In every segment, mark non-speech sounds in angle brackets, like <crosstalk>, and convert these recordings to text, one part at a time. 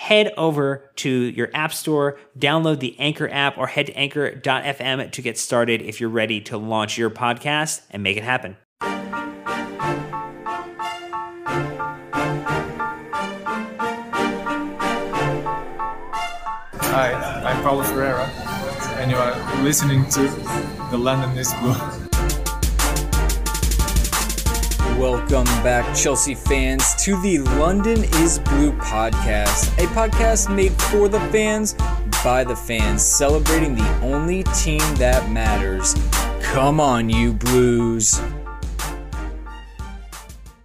Head over to your app store, download the Anchor app, or head to anchor.fm to get started if you're ready to launch your podcast and make it happen. Hi, I'm Paulo Ferreira, and you are listening to The London is Blue. Welcome back, Chelsea fans, to the London is Blue podcast, a podcast made for the fans, by the fans, celebrating the only team that matters. Come on, you Blues.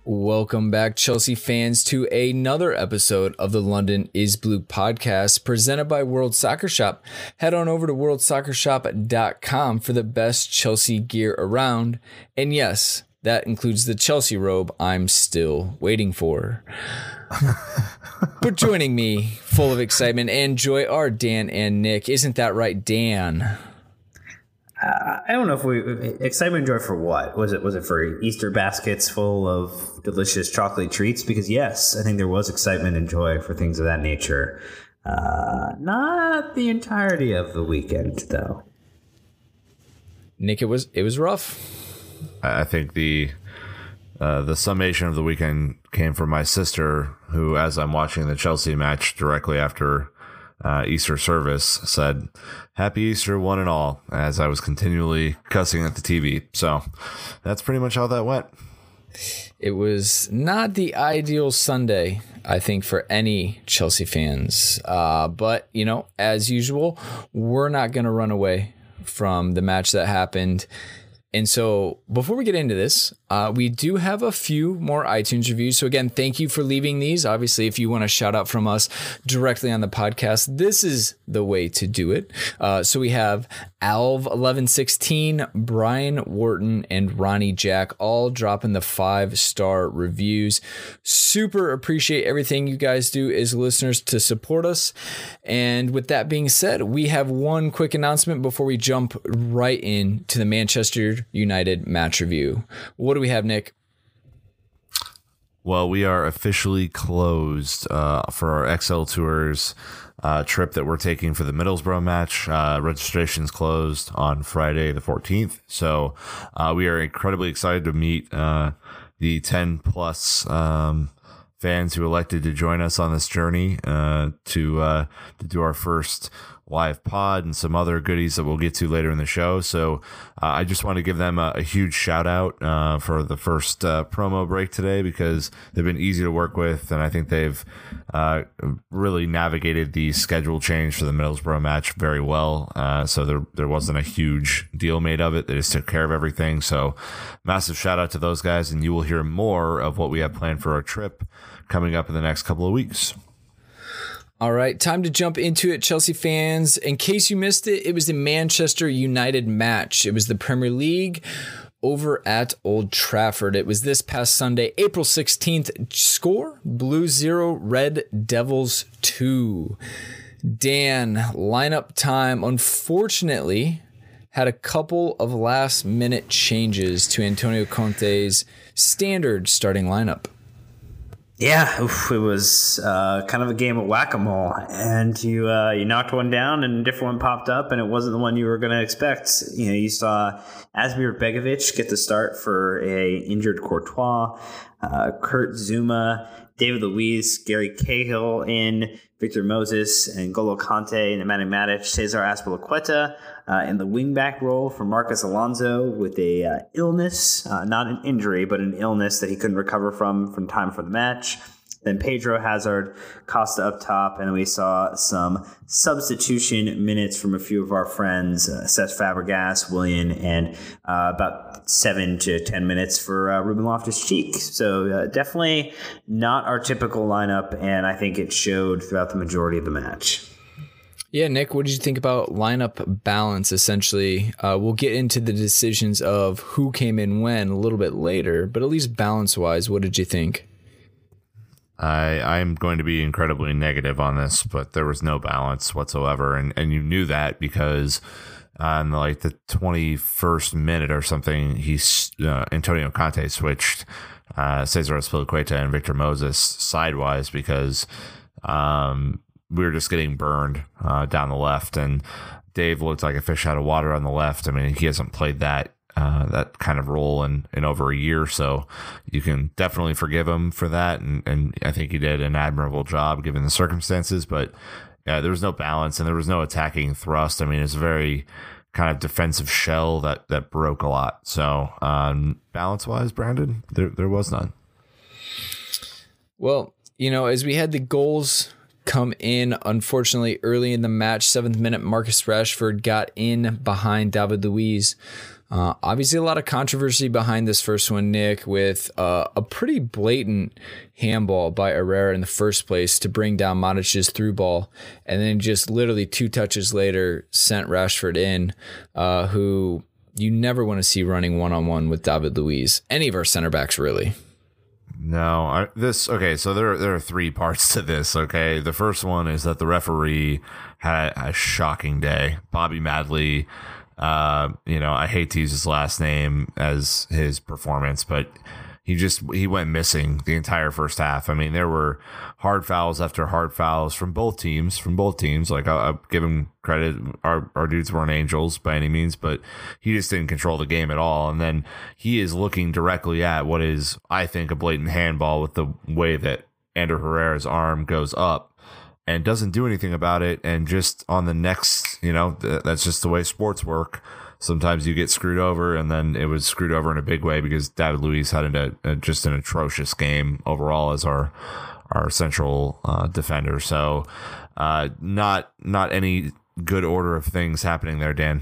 Welcome back, Chelsea fans, to another episode of the London is Blue podcast presented by World Soccer Shop. Head on over to worldsoccershop.com for the best Chelsea gear around. And yes, that includes the Chelsea robe I'm still waiting for. but joining me, full of excitement and joy, are Dan and Nick. Isn't that right, Dan? Uh, I don't know if we excitement and joy for what was it? Was it for Easter baskets full of delicious chocolate treats? Because yes, I think there was excitement and joy for things of that nature. Uh, not the entirety of the weekend, though. Nick, it was it was rough. I think the uh, the summation of the weekend came from my sister, who, as I'm watching the Chelsea match directly after uh, Easter service, said, "Happy Easter, one and all," as I was continually cussing at the TV. So that's pretty much how that went. It was not the ideal Sunday, I think, for any Chelsea fans. Uh, but you know, as usual, we're not going to run away from the match that happened. And so, before we get into this, uh, we do have a few more iTunes reviews. So, again, thank you for leaving these. Obviously, if you want a shout out from us directly on the podcast, this is the way to do it. Uh, so, we have Alv1116, Brian Wharton, and Ronnie Jack all dropping the five star reviews. Super appreciate everything you guys do as listeners to support us. And with that being said, we have one quick announcement before we jump right into the Manchester United match review. What do we have, Nick? Well, we are officially closed uh, for our XL Tours uh, trip that we're taking for the Middlesbrough match. Uh, registration's closed on Friday the 14th. So uh, we are incredibly excited to meet uh, the 10 plus um, fans who elected to join us on this journey uh, to to do our first live pod and some other goodies that we'll get to later in the show. So uh, I just want to give them a, a huge shout out uh, for the first uh, promo break today because they've been easy to work with, and I think they've uh, really navigated the schedule change for the Middlesbrough match very well. Uh, so there there wasn't a huge deal made of it; they just took care of everything. So massive shout out to those guys, and you will hear more of what we have planned for our trip coming up in the next couple of weeks. All right, time to jump into it, Chelsea fans. In case you missed it, it was the Manchester United match. It was the Premier League over at Old Trafford. It was this past Sunday, April 16th. Score Blue 0, Red Devils 2. Dan, lineup time. Unfortunately, had a couple of last minute changes to Antonio Conte's standard starting lineup. Yeah, it was uh, kind of a game of whack a mole, and you uh, you knocked one down, and a different one popped up, and it wasn't the one you were going to expect. You know, you saw Asmir Begovic get the start for a injured Courtois, uh, Kurt Zouma, David Luiz, Gary Cahill in, Victor Moses, and Golo Kante, and Nemanja Matic, Cesar Azpilicueta uh, in the wingback role for Marcos Alonso with a uh, illness, uh, not an injury, but an illness that he couldn't recover from from time for the match. Then Pedro Hazard, Costa up top, and we saw some substitution minutes from a few of our friends, uh, Cesc Fabregas, Willian, and uh, about seven to ten minutes for uh, Ruben Loftus-Cheek. So uh, definitely not our typical lineup, and I think it showed throughout the majority of the match. Yeah, Nick, what did you think about lineup balance? Essentially, uh, we'll get into the decisions of who came in when a little bit later, but at least balance wise, what did you think? I I'm going to be incredibly negative on this, but there was no balance whatsoever, and and you knew that because on like the 21st minute or something, he's uh, Antonio Conte switched uh, Cesar Azpilicueta and Victor Moses sidewise because um, we were just getting burned uh, down the left, and Dave looked like a fish out of water on the left. I mean, he hasn't played that uh, that kind of role in, in over a year. So you can definitely forgive him for that. And, and I think he did an admirable job given the circumstances. But yeah, there was no balance and there was no attacking thrust. I mean, it's a very kind of defensive shell that, that broke a lot. So um, balance wise, Brandon, there, there was none. Well, you know, as we had the goals come in. Unfortunately, early in the match, seventh minute, Marcus Rashford got in behind David Luiz. Uh, obviously, a lot of controversy behind this first one, Nick, with uh, a pretty blatant handball by Herrera in the first place to bring down Matic's through ball, and then just literally two touches later sent Rashford in, uh, who you never want to see running one on one with David Luiz. Any of our center backs, really. No, I, this okay. So there there are three parts to this. Okay, the first one is that the referee had a shocking day. Bobby Madley uh, you know, I hate to use his last name as his performance, but he just he went missing the entire first half. I mean, there were hard fouls after hard fouls from both teams, from both teams. Like I'll, I'll give him credit, our our dudes weren't angels by any means, but he just didn't control the game at all. And then he is looking directly at what is, I think, a blatant handball with the way that Ander Herrera's arm goes up and doesn't do anything about it. And just on the next, you know, th- that's just the way sports work. Sometimes you get screwed over, and then it was screwed over in a big way because David Luiz had a, a just an atrocious game overall as our our central uh, defender. So, uh, not not any good order of things happening there, Dan.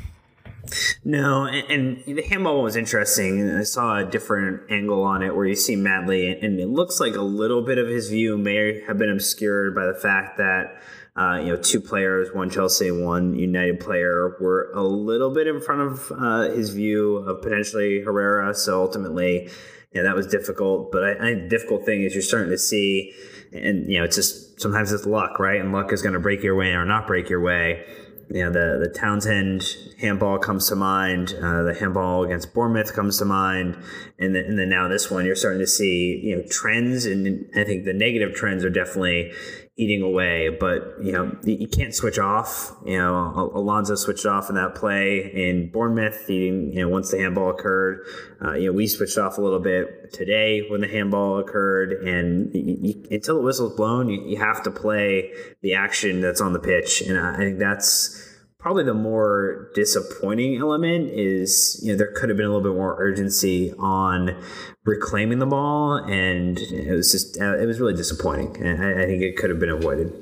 No, and, and, the handball was interesting. I saw a different angle on it where you see Madley, and it looks like a little bit of his view may have been obscured by the fact that uh, you know two players, one Chelsea, one United player, were a little bit in front of uh, his view of potentially Herrera. So ultimately, yeah, that was difficult. But I, I think the difficult thing is you're starting to see, and you know, it's just sometimes it's luck, right? And luck is going to break your way or not break your way you know, the, the Townsend handball comes to mind, uh, the handball against Bournemouth comes to mind, and then, and then now this one, you're starting to see, you know, trends, and I think the negative trends are definitely, eating away. But you know, you can't switch off. You know, Alonso switched off in that play in Bournemouth. He, you know, once the handball occurred, uh, you know, we switched off a little bit today when the handball occurred. And you, you, until the whistle's blown, you, you have to play the action that's on the pitch. And I think that's probably the more disappointing element is you know there could have been a little bit more urgency on reclaiming the ball and it was just uh, it was really disappointing and I, I, think it could have been avoided.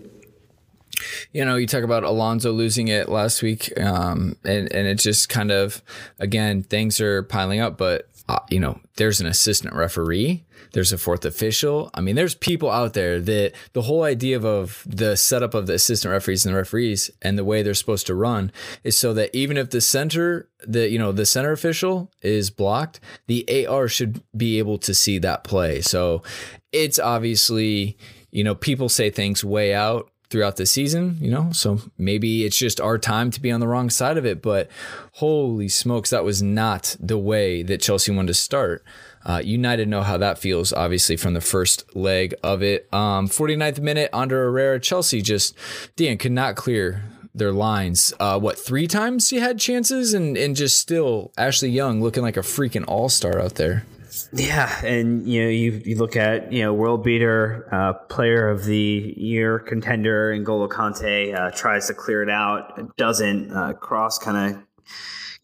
You know you talk about Alonso losing it last week um, and and it just kind of again things are piling up but uh, you know there's an assistant referee there's a fourth official. I mean, there's people out there that the whole idea of, of the setup of the assistant referees and the referees and the way they're supposed to run is so that even if the center, the you know the center official is blocked, the AR should be able to see that play. So it's obviously you know people say things way out throughout the season, you know, so maybe it's just our time to be on the wrong side of it. But holy smokes, that was not the way that Chelsea wanted to start. Uh, United know how that feels, obviously, from the first leg of it. Um, 49th minute, Ander Herrera, Chelsea just, Dan could not clear their lines. Uh, what, three times he had chances and, and just still Ashley Young looking like a freaking all star out there. Yeah, and you know you, you look at you know world beater, uh, player of the year contender, N'Golo Kante uh, tries to clear it out, doesn't. Uh, Cross kind of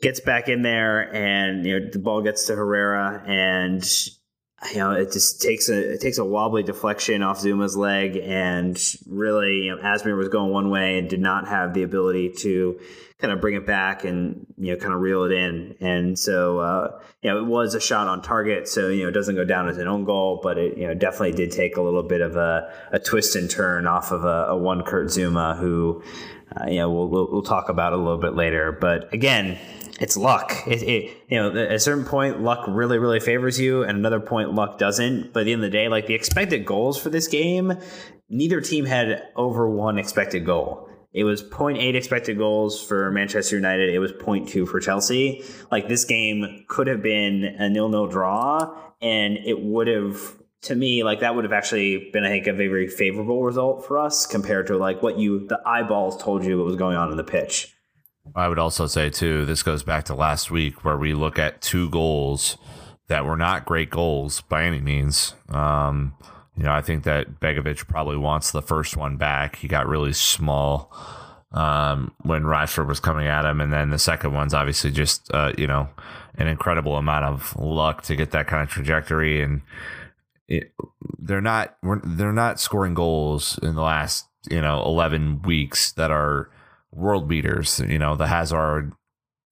gets back in there, and you know the ball gets to Herrera, and you know it just takes a it takes a wobbly deflection off Zouma's leg, and really you know Asmir was going one way and did not have the ability to kind of bring it back and you know kind of reel it in, and so uh, you know it was a shot on target, so you know it doesn't go down as an own goal, but it you know definitely did take a little bit of a, a twist and turn off of a, a one Kurt Zouma, who. Uh, you know, we'll, we'll, we'll talk about a little bit later. But again, it's luck. It, it, you know, at a certain point, luck really, really favors you, and another point, luck doesn't. But at the end of the day, like the expected goals for this game, neither team had over one expected goal. It was 0.8 expected goals for Manchester United. It was 0.2 for Chelsea. Like this game could have been a nil-nil draw, and it would have, to me, like that would have actually been, I think, a very, very favorable result for us compared to like what you, the eyeballs told you what was going on in the pitch. I would also say too, this goes back to last week where we look at two goals that were not great goals by any means. Um, you know, I think that Begovic probably wants the first one back. He got really small um, when Rashford was coming at him, and then the second one's obviously just uh, you know an incredible amount of luck to get that kind of trajectory. And it, they're not they're not scoring goals in the last you know eleven weeks that are world beaters, you know, the Hazard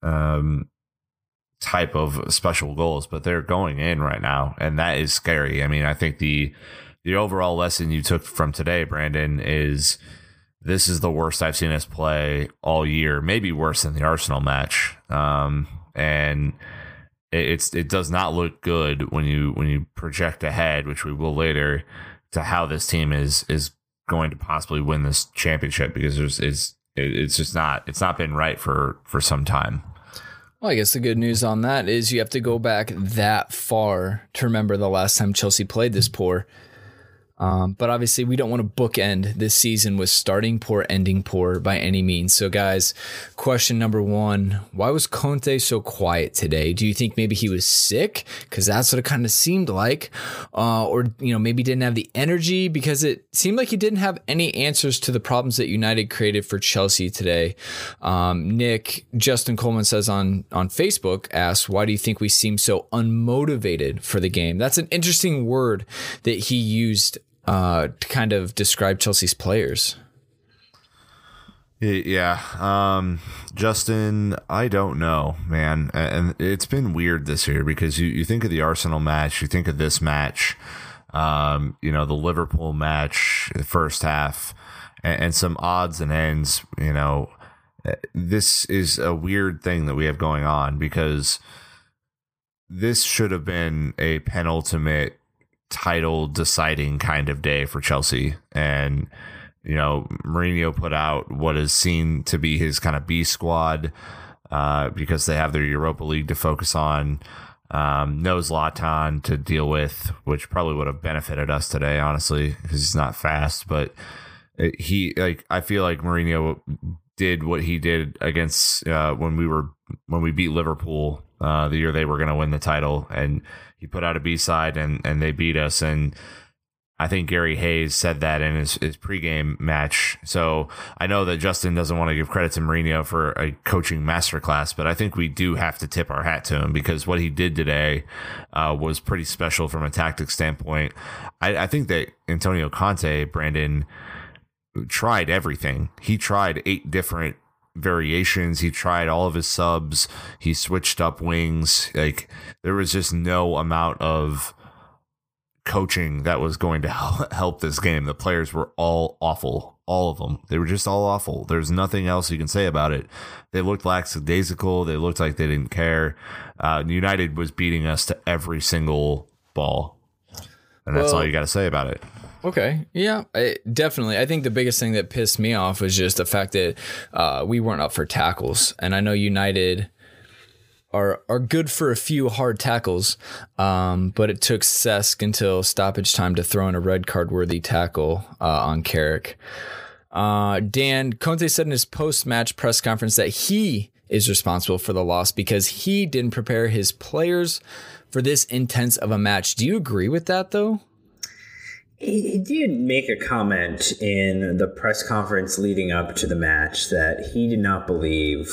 um, type of special goals, but they're going in right now, and that is scary. I mean, I think the the overall lesson you took from today, Brandon, is this is the worst I've seen us play all year, maybe worse than the Arsenal match. Um, and it's it does not look good when you when you project ahead, which we will later, to how this team is is going to possibly win this championship because there's is it's just not it's not been right for for some time. Well, I guess the good news on that is you have to go back that far to remember the last time Chelsea played this poor. Um, but obviously, we don't want to bookend this season with starting poor, ending poor by any means. So, guys, question number one Why was Conte so quiet today? Do you think maybe he was sick? Because that's what it kind of seemed like. Uh, or, you know, maybe didn't have the energy because it seemed like he didn't have any answers to the problems that United created for Chelsea today. Um, Nick, Justin Coleman says on, on Facebook, asks, Why do you think we seem so unmotivated for the game? That's an interesting word that he used uh, to kind of describe Chelsea's players. Yeah, um, Justin, I don't know, man, and it's been weird this year because you, you think of the Arsenal match, you think of this match, um, you know, the Liverpool match, the first half, and, and some odds and ends. You know, this is a weird thing that we have going on because this should have been a penultimate title deciding kind of day for Chelsea. And, you know, Mourinho put out what is seen to be his kind of B squad uh, because they have their Europa League to focus on. Um, no Zlatan to deal with, which probably would have benefited us today, honestly, because he's not fast. But it, he like I feel like Mourinho did what he did against uh, when we were when we beat Liverpool uh, the year they were going to win the title, and he put out a B side and and they beat us and I think Gary Hayes said that in his, his pregame match. So I know that Justin doesn't want to give credit to Mourinho for a coaching masterclass, but I think we do have to tip our hat to him because what he did today uh, was pretty special from a tactic standpoint. I, I think that Antonio Conte, Brandon, tried everything. He tried eight different variations. He tried all of his subs. He switched up wings. Like there was just no amount of coaching that was going to <laughs> help this game. The players were all awful, all of them. They were just all awful. There's nothing else you can say about it. They looked lackadaisical. They looked like they didn't care. Uh, United was beating us to every single ball, and that's well, all you got to say about it. Okay. Yeah, I, definitely. I think the biggest thing that pissed me off was just the fact that uh, we weren't up for tackles. And I know United are are good for a few hard tackles, um, but it took Cesc until stoppage time to throw in a red card worthy tackle uh, on Carrick. Uh, Dan Conte said in his post match press conference that he is responsible for the loss because he didn't prepare his players for this intense of a match. Do you agree with that though? He did make a comment in the press conference leading up to the match that he did not believe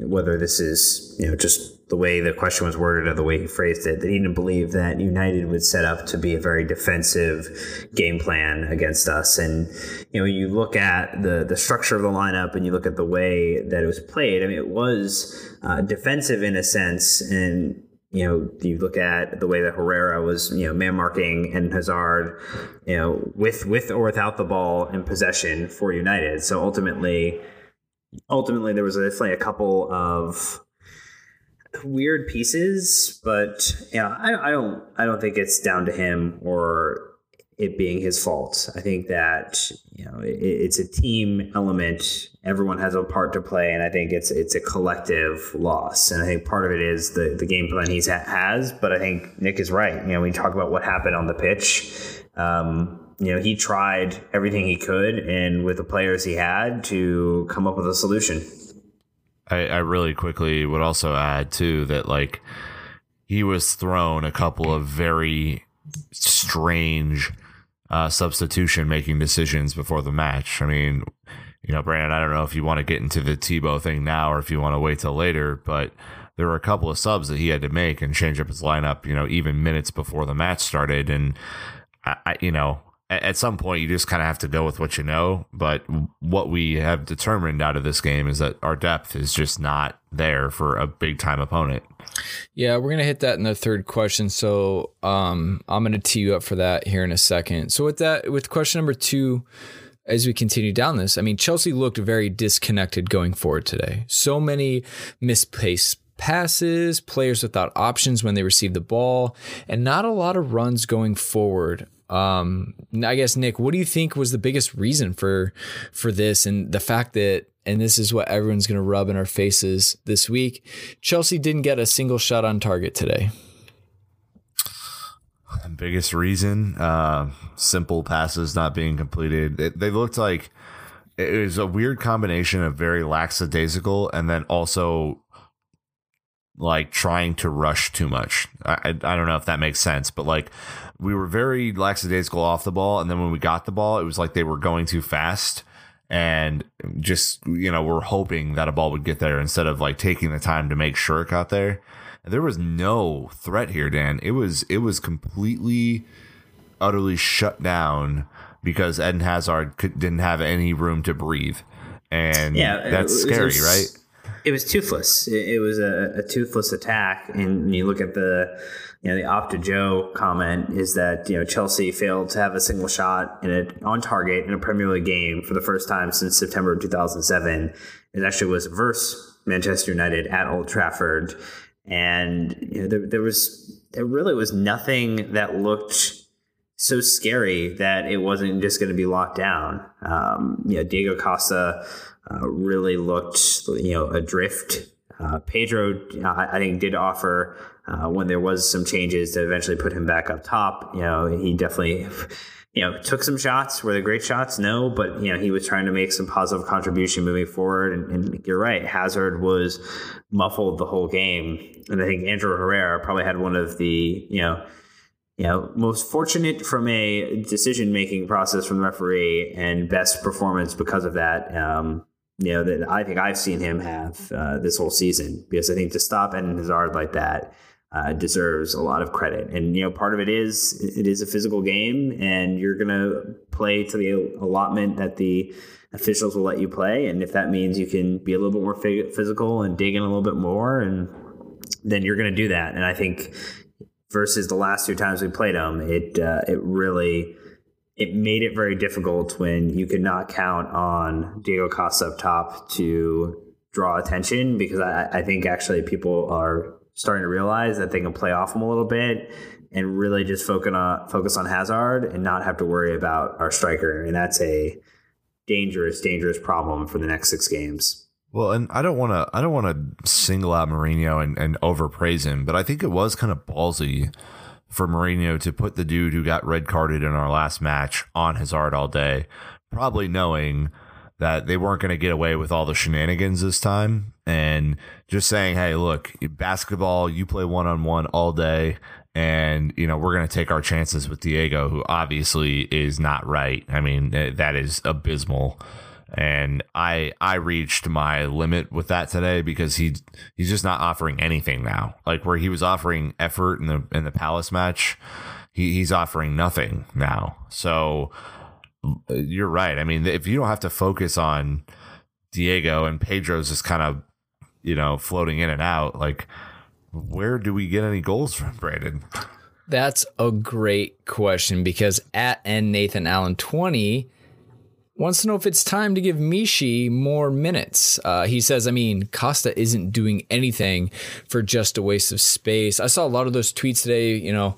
whether this is you know just the way the question was worded or the way he phrased it, that he didn't believe that United would set up to be a very defensive game plan against us. And you know, you look at the the structure of the lineup and you look at the way that it was played. I mean, it was uh, defensive in a sense, and you know, you look at the way that Herrera was, you know, man marking and Hazard, you know, with with or without the ball in possession for United. So ultimately, ultimately there was definitely a couple of weird pieces, but yeah, I, I don't I don't think it's down to him or it being his fault. I think that you know it, it's a team element. Everyone has a part to play, and I think it's it's a collective loss. And I think part of it is the the game plan he ha- has. But I think Nick is right. You know, we talk about what happened on the pitch. Um, you know, he tried everything he could, and with the players he had, to come up with a solution. I, I really quickly would also add too that like he was thrown a couple of very strange uh, substitution making decisions before the match. I mean, you know, Brandon, I don't know if you want to get into the Tebow thing now or if you want to wait till later, but there were a couple of subs that he had to make and change up his lineup, you know, even minutes before the match started. And I, I you know, at some point you just kind of have to go with what you know but what we have determined out of this game is that our depth is just not there for a big time opponent. Yeah we're gonna hit that in the third question so um, i'm gonna tee you up for that here in a second. So with that with question number two as we continue down this i mean chelsea looked very disconnected going forward today. So many misplaced passes, players without options when they receive the ball, and not a lot of runs going forward. Um, I guess Nick, what do you think was the biggest reason for for this and the fact that and this is what everyone's going to rub in our faces this week. Chelsea didn't get a single shot on target today. Biggest reason, uh, simple passes not being completed. It, they looked like it was a weird combination of very lackadaisical and then also like trying to rush too much. I, I, I don't know if that makes sense, but like we were very lackadaisical off the ball, and then when we got the ball, it was like they were going too fast, and just you know we're hoping that a ball would get there instead of like taking the time to make sure it got there. There was no threat here, Dan. It was it was completely, utterly shut down because Eden Hazard could, didn't have any room to breathe, and yeah, that's was, scary, was, right? It was toothless. It, was a, a toothless attack, and you look at the you know, the Opta Joe comment is that, you know, Chelsea failed to have a single shot in a, on target in a Premier League game for the first time since September of 2007. It actually was versus Manchester United at Old Trafford. And, you know, there, there was, there really was nothing that looked so scary that it wasn't just going to be locked down. Um, you know, Diego Costa uh, really looked, you know, adrift. Uh, Pedro, I think, did offer uh, when there was some changes that eventually put him back up top. You know, he definitely you know, took some shots. Were they great shots? No, but you know, he was trying to make some positive contribution moving forward. And, and, you're right, Hazard was muffled the whole game, and I think Ander Herrera probably had one of the you know. You know, most fortunate from a decision making process from the referee and best performance because of that. Um, you know, that I think I've seen him have uh, this whole season because I think to stop Eden Hazard like that uh, deserves a lot of credit. And you know, part of it is it is a physical game, and you're gonna play to the allotment that the officials will let you play. And if that means you can be a little bit more physical and dig in a little bit more, and then you're gonna do that. And I think versus the last two times we played them, it uh, it really it made it very difficult when you could not count on Diego Costa up top to draw attention because I, I think actually people are starting to realize that they can play off him a little bit and really just focus on focus on Hazard and not have to worry about our striker. And that's a dangerous, dangerous problem for the next six games. Well, and I don't want to I don't want to single out Mourinho and, and overpraise him, but I think it was kind of ballsy for Mourinho to put the dude who got red carded in our last match on Hazard all day, probably knowing that they weren't going to get away with all the shenanigans this time and just saying, hey, look, basketball, you play one on one all day. And, you know, we're going to take our chances with Diego, who obviously is not right. I mean, eh, that is abysmal. And I I reached my limit with that today because he he's just not offering anything now. Like where he was offering effort in the in the Palace match, he, he's offering nothing now. So you're right. I mean, if you don't have to focus on Diego and Pedro's just kind of, you know, floating in and out, like where do we get any goals from Brandon? That's a great question because at N Nathan Allen 20 wants to know if it's time to give Michy more minutes. Uh, he says, I mean, Costa isn't doing anything for just a waste of space. I saw a lot of those tweets today, you know,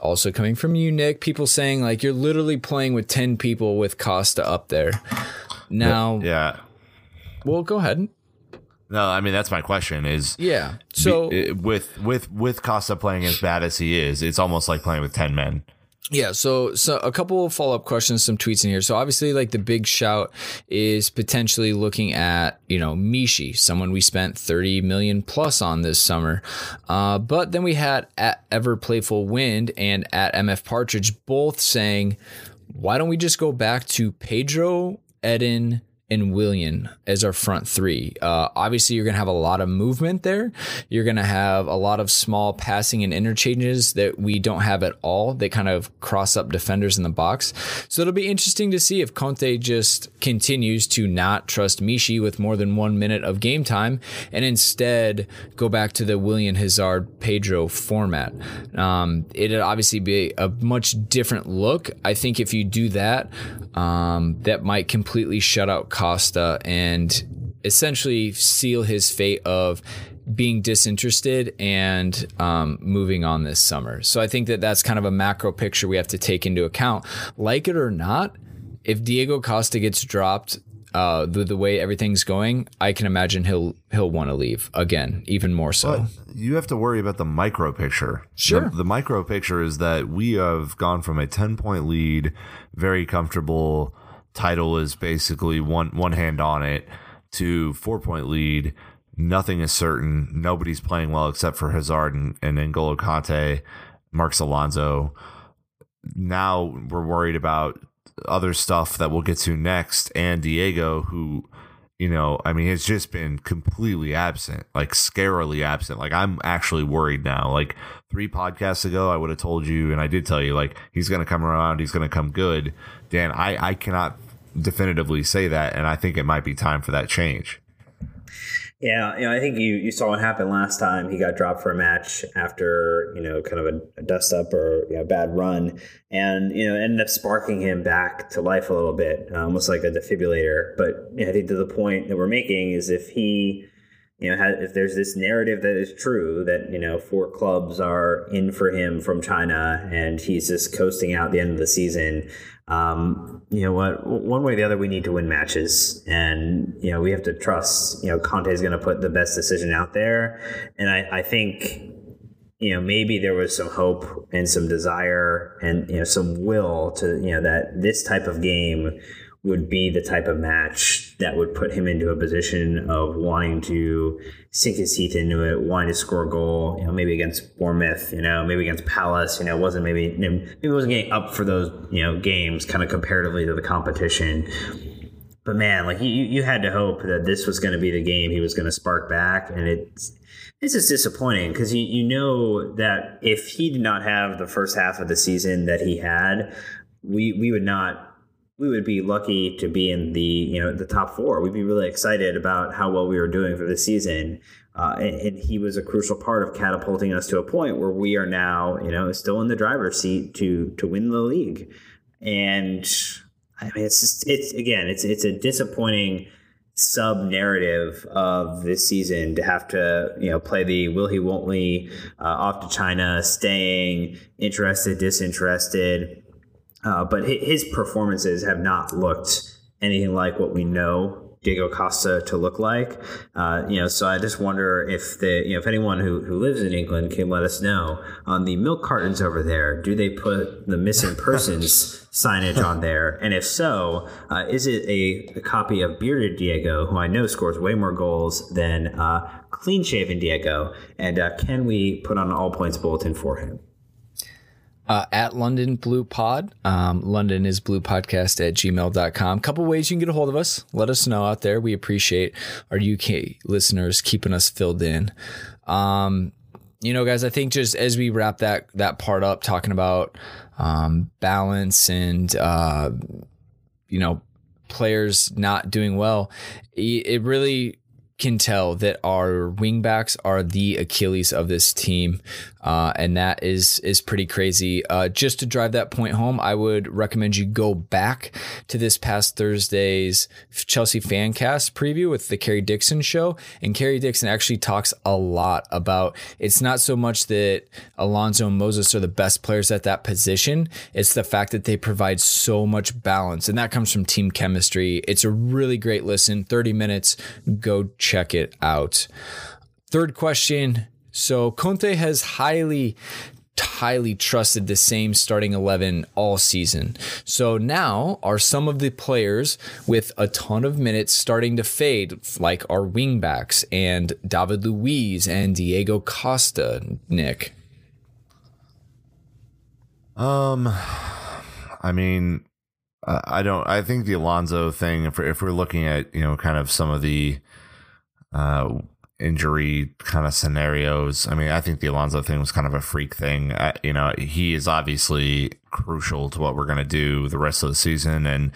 also coming from you, Nick, people saying like you're literally playing with 10 people with Costa up there. Now, yeah. Well, go ahead. No, I mean that's my question is Yeah. So with with with Costa playing as bad as he is, it's almost like playing with 10 men. Yeah, so so a couple of follow up questions, some tweets in here. So obviously, like the big shout is potentially looking at you know Michy, someone we spent thirty million plus on this summer. Uh, but then we had at Ever Playful Wind and at MF Partridge both saying, why don't we just go back to Pedro, Eden, and Willian as our front three. Uh, obviously, you're going to have a lot of movement there. You're going to have a lot of small passing and interchanges that we don't have at all. They kind of cross up defenders in the box. So it'll be interesting to see if Conte just continues to not trust Michy with more than one minute of game time and instead go back to the Willian Hazard Pedro format. Um, it'd obviously be a much different look. I think if you do that, um, that might completely shut out Costa and essentially seal his fate of being disinterested and um, moving on this summer. So I think that that's kind of a macro picture we have to take into account. Like it or not, if Diego Costa gets dropped, uh, the the way everything's going, I can imagine he'll he'll want to leave again, even more so. But you have to worry about the micro picture. Sure. The, the micro picture is that we have gone from a ten point lead, very comfortable title is basically one one hand on it to four point lead. Nothing is certain. Nobody's playing well except for Hazard and, and N'Golo Kante, Marcos Alonso. Now we're worried about other stuff that we'll get to next, and Diego, who you know, I mean, has just been completely absent, like scarily absent. Like I'm actually worried now. Like three podcasts ago, I would have told you, and I did tell you, like he's going to come around, he's going to come good. Dan, I I cannot definitively say that, and I think it might be time for that change. Yeah, you know, I think you, you saw what happened last time. He got dropped for a match after you know kind of a, a dust up or you know, bad run, and you know ended up sparking him back to life a little bit, uh, almost like a defibrillator. But you know, I think to the point that we're making is if he you know, if there's this narrative that is true that you know four clubs are in for him from China and he's just coasting out the end of the season, um, you know what? One way or the other, we need to win matches, and you know we have to trust. You know, Conte is going to put the best decision out there, and I, I think you know, maybe there was some hope and some desire and you know some will to you know that this type of game would be the type of match that would put him into a position of wanting to sink his teeth into it, wanting to score a goal, you know, maybe against Bournemouth, you know, maybe against Palace, you know, wasn't maybe maybe wasn't getting up for those, you know, games kind of comparatively to the competition. But man, like you, you had to hope that this was going to be the game he was going to spark back, and it's this is disappointing because you, you know that if he did not have the first half of the season that he had, we we would not we would be lucky to be in the you know the top four. We'd be really excited about how well we were doing for the season. Uh, and, and, he was a crucial part of catapulting us to a point where we are now, you know, still in the driver's seat to to win the league. And I mean, it's just it's again, it's it's a disappointing sub narrative of this season to have to you know play the will he won't we uh, off to China, staying interested, disinterested uh, but his performances have not looked anything like what we know Diego Costa to look like. Uh, you know, so I just wonder if the you know if anyone who, who lives in England can let us know on the milk cartons over there, do they put the missing persons <laughs> signage on there? And if so, uh, is it a, a, copy of bearded Diego, who I know scores way more goals than uh, clean shaven Diego? And uh, can we put on an all points bulletin for him? Uh, at London Blue Pod. Um, London is blue podcast at gmail.com. Couple ways you can get a hold of us. Let us know out there. We appreciate our UK listeners keeping us filled in. Um, you know, guys, I think just as we wrap that that part up, talking about um, balance and uh, you know players not doing well, it really can tell that our wingbacks are the Achilles of this team, uh, and that is is pretty crazy. Uh, just to drive that point home, I would recommend you go back to this past Thursday's Chelsea Fancast preview with the Kerry Dixon show, and Kerry Dixon actually talks a lot about it's not so much that Alonso and Moses are the best players at that position; it's the fact that they provide so much balance, and that comes from team chemistry. It's a really great listen, thirty minutes. Go check it out. Third question. So Conte has highly highly trusted the same starting 11 all season. So now are some of the players with a ton of minutes starting to fade, like our wingbacks and David Luiz and Diego Costa, Nick? Um, I mean, I don't, I think the Alonso thing, if we're, if we're looking at, you know, kind of some of the, uh, injury kind of scenarios. I mean, I think the Alonso thing was kind of a freak thing. Uh, you know, he is obviously crucial to what we're going to do the rest of the season, and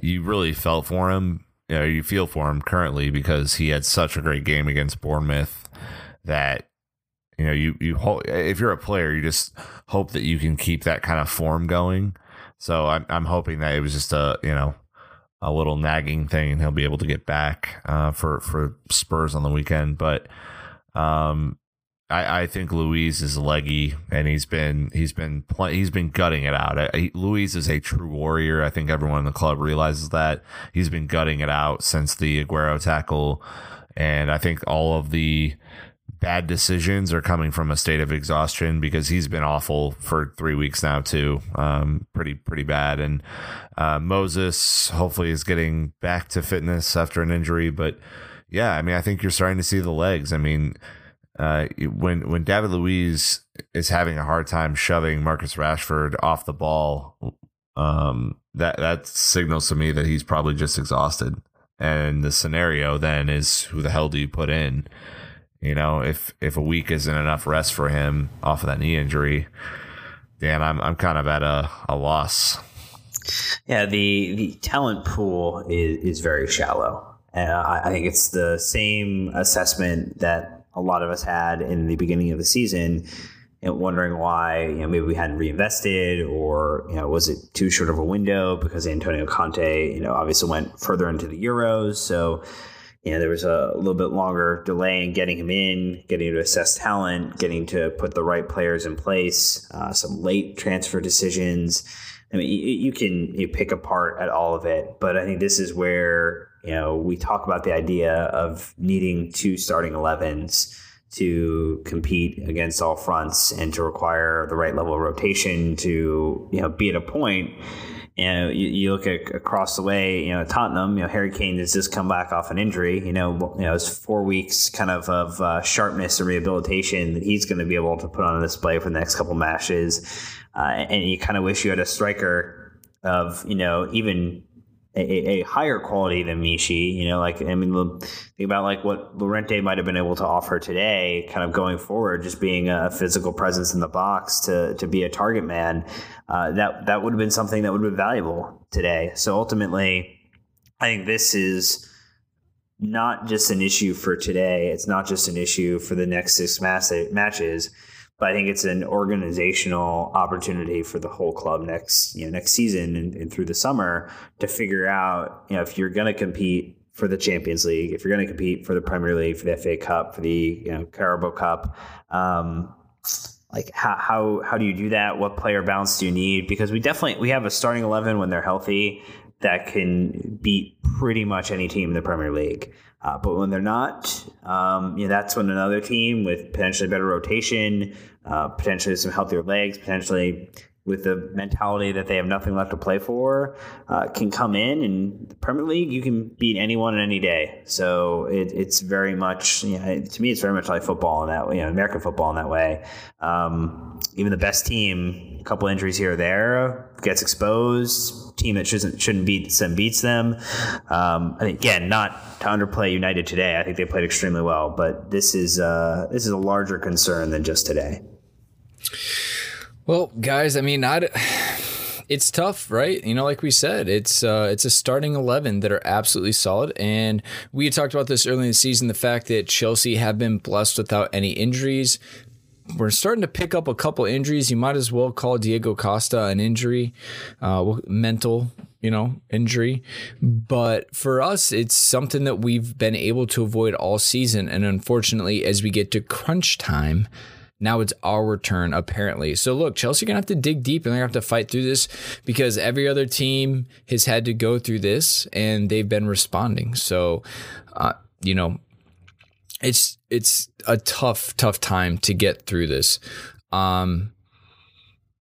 you really felt for him. You know, you feel for him currently because he had such a great game against Bournemouth that you know you you hope if you're a player, you just hope that you can keep that kind of form going. So I'm I'm hoping that it was just a you know a little nagging thing, and he'll be able to get back uh, for for Spurs on the weekend. But um, I, I think Luiz is leggy, and he's been he's been he's been gutting it out. I, Luiz is a true warrior. I think everyone in the club realizes that he's been gutting it out since the Aguero tackle, and I think all of the bad decisions are coming from a state of exhaustion because he's been awful for three weeks now too. Um, pretty pretty bad. And uh, Moses hopefully is getting back to fitness after an injury, but yeah, I mean I think you're starting to see the legs. I mean. Uh, when when David Luiz is having a hard time shoving Marcus Rashford off the ball, um, that that signals to me that he's probably just exhausted. And the scenario then is who the hell do you put in? You know, if if a week isn't enough rest for him off of that knee injury, Dan, I'm I'm kind of at a, a loss. Yeah, the the talent pool is is very shallow. And I, I think it's the same assessment that a lot of us had in the beginning of the season, know, wondering why you know maybe we hadn't reinvested or you know was it too short of a window because Antonio Conte you know obviously went further into the Euros, so you know, there was a little bit longer delay in getting him in, getting to assess talent, getting to put the right players in place, uh, some late transfer decisions. I mean, you, you can you pick apart at all of it, but I think this is where you know we talk about the idea of needing two starting 11s to compete against all fronts and to require the right level of rotation to you know be at a point you know, you, you look at across the way, you know, Tottenham, you know, Harry Kane has just come back off an injury. You know, you know, it's four weeks kind of of uh, sharpness and rehabilitation that he's going to be able to put on display for the next couple matches. Uh, and you kind of wish you had a striker of, you know, even a, a, higher quality than Michy. You know, like I mean, think about like what Llorente might have been able to offer today, kind of going forward, just being a physical presence in the box to to be a target man. Uh, that that would have been something that would have been valuable today. So ultimately, I think this is not just an issue for today. It's not just an issue for the next six matches but I think it's an organizational opportunity for the whole club next you know next season and, and through the summer to figure out you know if you're going to compete for the Champions League, if you're going to compete for the Premier League, for the FA Cup, for the you know Carabao Cup. Um, like how, how how do you do that? What player balance do you need? Because we definitely we have a starting eleven when they're healthy that can beat pretty much any team in the Premier League. Uh, but when they're not, um, you know, that's when another team with potentially better rotation, uh, potentially some healthier legs, potentially with the mentality that they have nothing left to play for, uh, can come in and the Premier League you can beat anyone on any day. So it, it's very much you know, to me it's very much like football in that you know American football in that way. Um, even the best team, a couple injuries here or there, gets exposed. Team that shouldn't shouldn't beat them beats them. Um, think again, not to underplay United today. I think they played extremely well, but this is uh, this is a larger concern than just today. Well, guys, I mean, I, it's tough, right? You know, like we said, it's uh, it's a starting eleven that are absolutely solid, and we talked about this early in the season. The fact that Chelsea have been blessed without any injuries. We're starting to pick up a couple injuries. You might as well call Diego Costa an injury, uh, mental, you know, injury. But for us, it's something that we've been able to avoid all season. And unfortunately, as we get to crunch time, now it's our turn, apparently. So look, Chelsea are gonna have to dig deep and they're gonna have to fight through this because every other team has had to go through this and they've been responding. So, uh, you know, it's it's a tough, tough time to get through this. Um,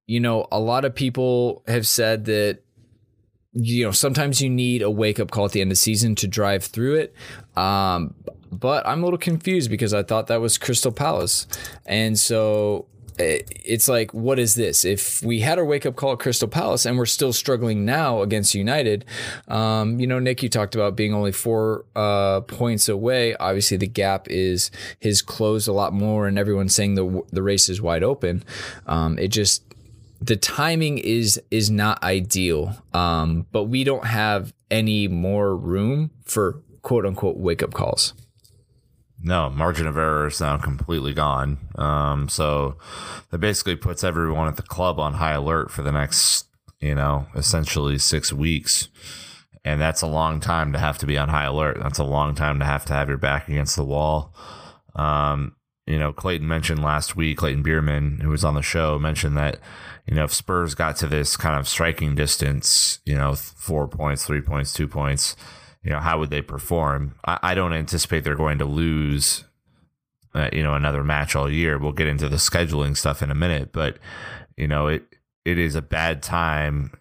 you know, a lot of people have said that you know sometimes you need a wake up call at the end of the season to drive through it. Um, but I'm a little confused because I thought that was Crystal Palace. And so eh, it's like, what is this? If we had our wake up call at Crystal Palace and we're still struggling now against United, um, you know, Nick, you talked about being only four uh, points away. Obviously, the gap is his closed a lot more, and everyone's saying the the race is wide open. Um, it just the timing is is not ideal, um, but we don't have any more room for quote unquote wake up calls. No, margin of error is now completely gone. Um, so that basically puts everyone at the club on high alert for the next, you know, essentially six weeks. And that's a long time to have to be on high alert. That's a long time to have to have your back against the wall. Um, you know, Clayton mentioned last week, Clayton Bierman, who was on the show, mentioned that, you know, if Spurs got to this kind of striking distance, you know, four points, three points, two points, you know, how would they perform? I, I don't anticipate they're going to lose, uh, you know, another match all year. We'll get into the scheduling stuff in a minute, but you know, it it is a bad time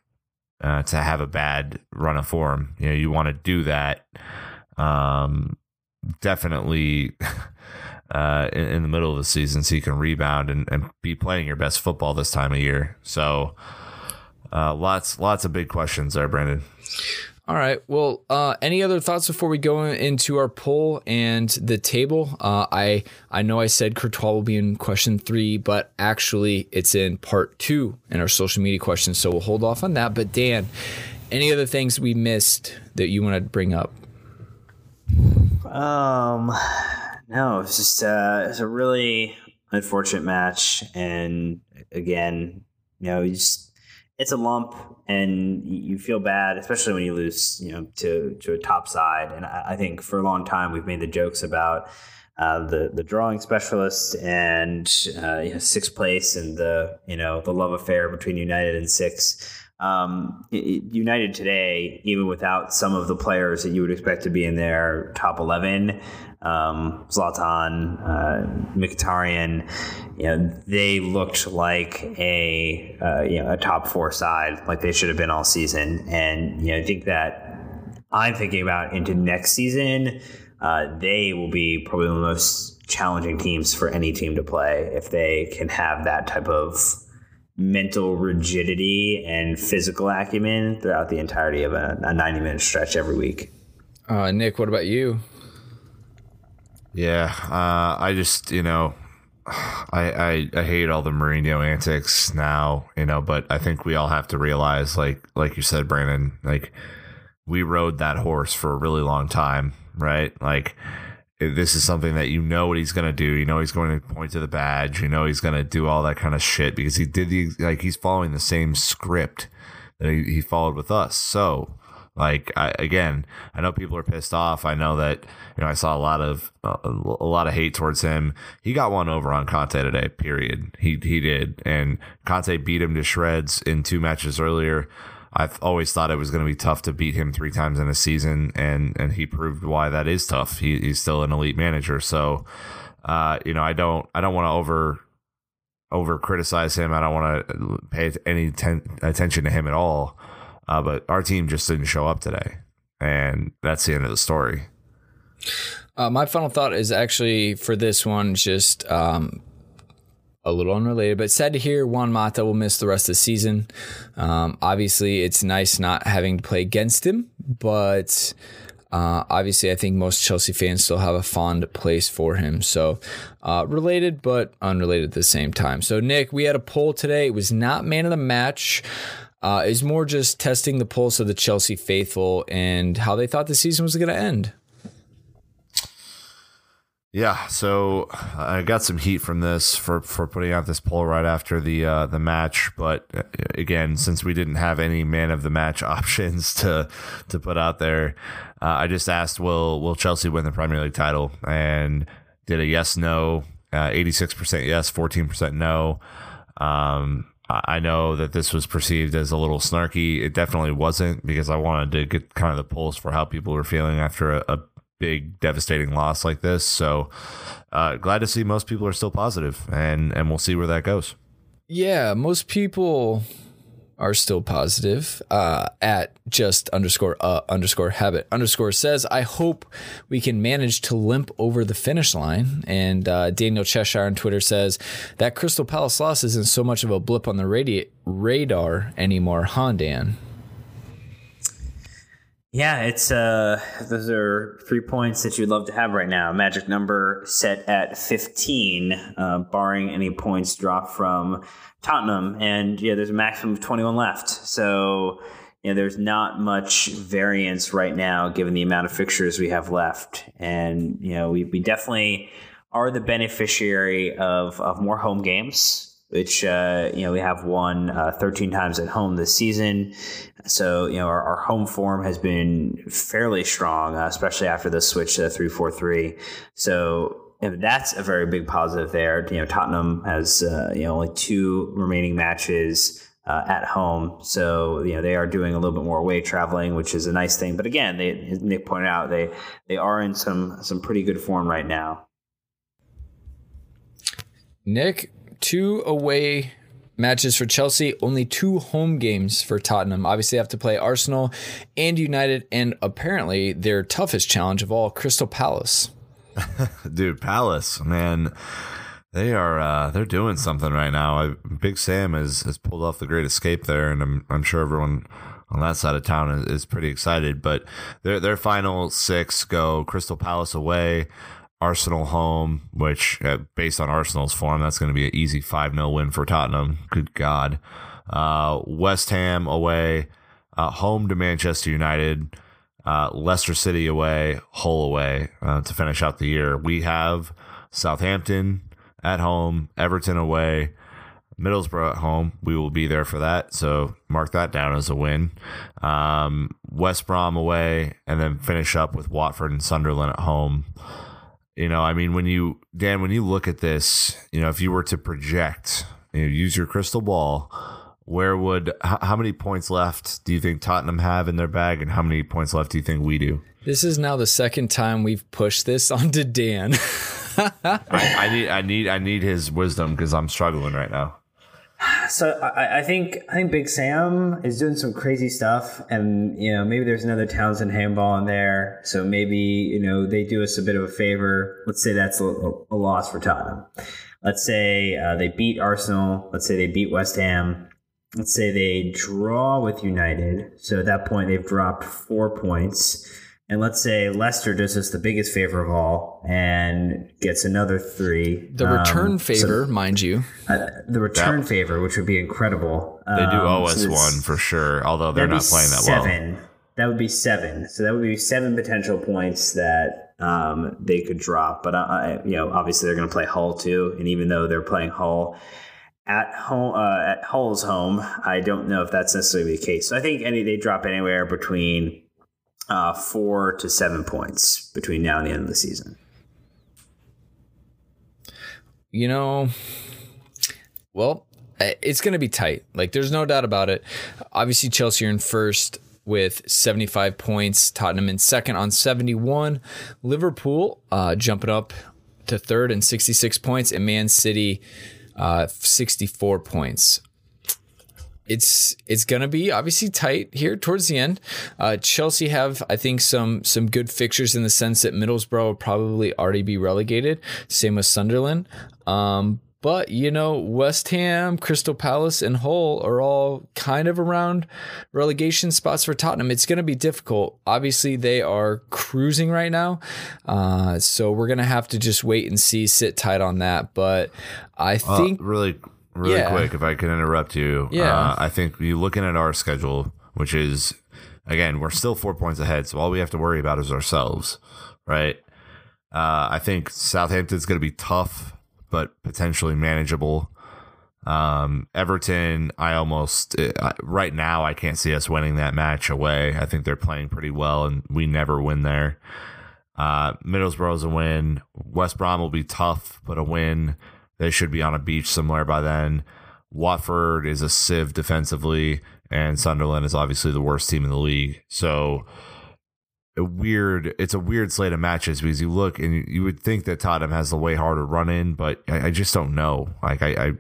uh, to have a bad run of form. You know, you want to do that. Um, definitely. <laughs> Uh, in, in, the middle of the season, so you can rebound and, and be playing your best football this time of year. So, uh, lots, lots of big questions there, Brandon. All right. Well, uh, any other thoughts before we go into our poll and the table? Uh, I I know I said Courtois will be in question three, but actually it's in part two in our social media questions, so we'll hold off on that. But Dan, any other things we missed that you want to bring up? Um, no, it's just uh, it's a really unfortunate match, and again, you know, you just it's a lump and you feel bad, especially when you lose, you know, to, to a top side. And I, I think for a long time we've made the jokes about uh, the the drawing specialist and uh, you know, sixth place and the you know the love affair between United and six. Um, United today, even without some of the players that you would expect to be in their top 11, um, Zlatan, uh, Mkhitaryan, you know, they looked like a uh, you know a top four side, like they should have been all season. And you know, I think that I'm thinking about into next season, uh, they will be probably the most challenging teams for any team to play if they can have that type of mental rigidity and physical acumen throughout the entirety of a, a 90 minute stretch every week. Uh, Nick, what about you? Yeah, uh, I just you know, I, I I hate all the Mourinho antics now, you know, but I think we all have to realize, like like you said, Brandon, like we rode that horse for a really long time, right? Like this is something that you know what he's going to do. You know he's going to point to the badge. You know he's going to do all that kind of shit because he did the like he's following the same script that he, he followed with us. So like I, again, I know people are pissed off. I know that you know I saw a lot of uh, a lot of hate towards him. He got one over on Conte today. Period. He he did, and Conte beat him to shreds in two matches earlier. I've always thought it was going to be tough to beat him three times in a season, and and he proved why that is tough. He, he's still an elite manager, so uh, you know I don't I don't want to over over criticize him. I don't want to pay any ten, attention to him at all. Uh, but our team just didn't show up today, and that's the end of the story. Uh, my final thought is actually for this one, just um, a little unrelated, but sad to hear Juan Mata will miss the rest of the season. Um, obviously, it's nice not having to play against him, but uh, obviously, I think most Chelsea fans still have a fond place for him. So, uh, related but unrelated at the same time. So, Nick, we had a poll today. It was not man of the match uh, is more just testing the pulse of the Chelsea faithful and how they thought the season was going to end. Yeah, so I got some heat from this for, for putting out this poll right after the uh, the match, but uh, again, since we didn't have any man of the match <laughs> options to to put out there, uh, I just asked, "Will will Chelsea win the Premier League title?" and did a yes no, uh, eighty six percent yes, fourteen percent no. Um, I know that this was perceived as a little snarky. It definitely wasn't because I wanted to get kind of the pulse for how people were feeling after a, a big devastating loss like this. So uh, glad to see most people are still positive, and and we'll see where that goes. Yeah, most people are still positive uh, at just underscore uh, underscore habit underscore says i hope we can manage to limp over the finish line and uh, daniel cheshire on twitter says that crystal palace loss isn't so much of a blip on the radi- radar anymore huh dan yeah, it's uh those are three points that you'd love to have right now. Magic number set at 15, uh, barring any points dropped from Tottenham. And yeah, there's a maximum of 21 left. So, you know, there's not much variance right now given the amount of fixtures we have left. And, you know, we, we definitely are the beneficiary of, of more home games which uh, you know we have won uh, 13 times at home this season. So you know our, our home form has been fairly strong, uh, especially after the switch to three four three. So that's a very big positive there. You know Tottenham has uh, you know only two remaining matches. Uh, at home, so you know they are doing a little bit more away traveling, which is a nice thing. But again, they Nick pointed out they they are in some some pretty good form right now. Nick, two away matches for Chelsea, only two home games for Tottenham. Obviously, they have to play Arsenal and United, and apparently their toughest challenge of all, Crystal Palace. <laughs> Dude, Palace, man, they are uh, they're doing something right now. I, Big Sam has has pulled off the great escape there, and I'm I'm sure everyone on that side of town is, is pretty excited. But their their final six go Crystal Palace away. Arsenal home, which uh, based on Arsenal's form, that's going to be an easy 5 0 win for Tottenham. Good God. Uh, West Ham away, uh, home to Manchester United, uh, Leicester City away, Hull away uh, to finish out the year. We have Southampton at home, Everton away, Middlesbrough at home. We will be there for that. So mark that down as a win. Um, West Brom away, and then finish up with Watford and Sunderland at home. You know, I mean, when you, Dan, when you look at this, you know, if you were to project, you know, use your crystal ball, where would h- how many points left do you think Tottenham have in their bag, and how many points left do you think we do? This is now the second time we've pushed this <laughs> onto Dan. I, I need I need I need his wisdom because I'm struggling right now. So I, I think I think Big Sam is doing some crazy stuff, and you know maybe there's another Townsend handball in there. So maybe you know they do us a bit of a favor. Let's say that's a, a loss for Tottenham. Let's say uh, they beat Arsenal. Let's say they beat West Ham. Let's say they draw with United. So at that point they've dropped four points. And let's say Leicester does us the biggest favor of all and gets another three. The return Um, favor, mind you. uh, the return That- favor, which would be incredible. They do Um, owe so us it's- one for sure, although they're not playing that well. seven. That would be seven. So that would be seven potential points that um, they could drop. But I, I, you know, obviously they're going to play Hull too, and even though they're playing Hull at home, uh, at Hull's home, I don't know if that's necessarily the case. So I think any they drop anywhere between uh, four to seven points between now and the end of the season. You know, well, it's going to be tight. Like, there's no doubt about it. Obviously, Chelsea are in first with 75 points, Tottenham in second on 71, Liverpool uh, jumping up to third and 66 points, and Man City uh, 64 points. It's it's gonna be obviously tight here towards the end. Uh, Chelsea have I think some some good fixtures in the sense that Middlesbrough will probably already be relegated. Same with Sunderland. Um, but you know West Ham, Crystal Palace, and Hull are all kind of around relegation spots for Tottenham. It's going to be difficult. Obviously, they are cruising right now, uh, so we're going to have to just wait and see, sit tight on that. But I Uh, think really, really Yeah. quick, if I can interrupt you. Yeah. Uh, I think you looking at our schedule, which is again, we're still four points ahead, so all we have to worry about is ourselves, right? Uh, I think Southampton's going to be tough, but potentially manageable. Um, Everton, I almost uh, right now I can't see us winning that match away. I think they're playing pretty well, and we never win there. Uh, Middlesbrough's a win. West Brom will be tough, but a win. They should be on a beach somewhere by then. Watford is a sieve defensively, and Sunderland is obviously the worst team in the league. So a weird it's a weird slate of matches because you look and you, would think that Tottenham has the way harder run in, but I, I just don't know. Like I, I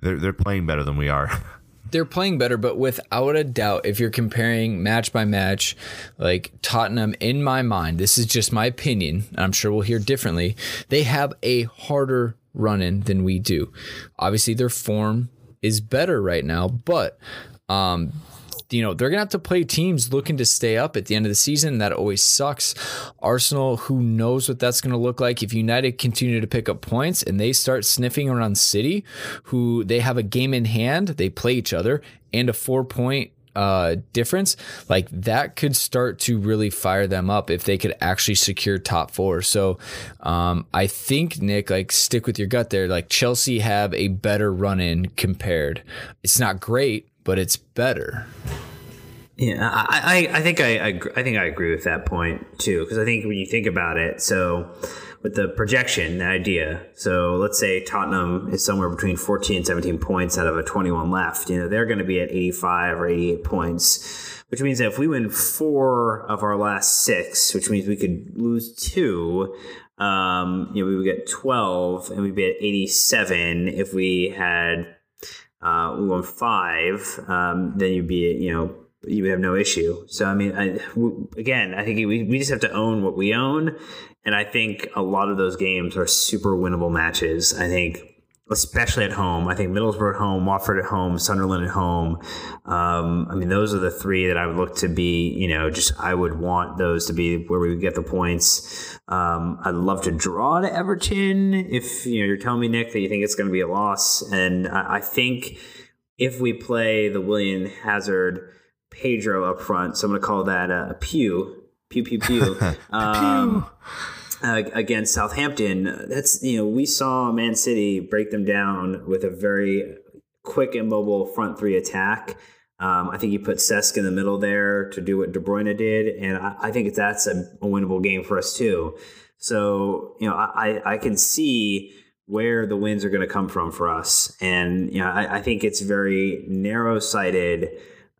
they're they're playing better than we are. <laughs> they're playing better, but without a doubt, if you're comparing match by match, like Tottenham, in my mind, this is just my opinion. I'm sure we'll hear differently. They have a harder run in than we do. Obviously, their form is better right now, but um, you know, they're to have to play teams looking to stay up at the end of the season. That always sucks. Arsenal, who knows what that's to look like if United continue to pick up points and they start sniffing around City, who they have a game in hand, they play each other, and a four point uh difference like that could start to really fire them up if they could actually secure top four. So um i think nick like stick with your gut there. Like chelsea have a better run in compared. It's not great but it's better. Yeah, I, I, I think I, I, I think I agree with that point too, because I think when you think about it, so with the projection, the idea, so let's say Tottenham is somewhere between 14 and 17 points out of a 21 left. You know, they're going to be at 85 or 88 points, which means that if we win four of our last six, which means we could lose two, um, you know, we would get 12, and we'd be at 87 if we had uh, we won five, um, then you'd be, you know, you would have no issue. So, I mean, I, w- again, I think we, we just have to own what we own. And I think a lot of those games are super winnable matches. I think, especially at home, I think Middlesbrough at home, Watford at home, Sunderland at home. Um, I mean, those are the three that I would look to be, you know, just I would want those to be where we would get the points. Um, I'd love to draw to Everton if, you know, you're telling me, Nick, that you think it's going to be a loss. And I, I think if we play the Willian Hazard Pedro up front, so I'm going to call that a, a pew, pew, pew, pew. <laughs> um, uh, against Southampton, that's you know we saw Man City break them down with a very quick and mobile front three attack. Um, I think you put Cesc in the middle there to do what De Bruyne did, and I, I think that's a, a winnable game for us too. So you know I, I can see where the wins are going to come from for us. And you know, I, I think it's very narrow sighted.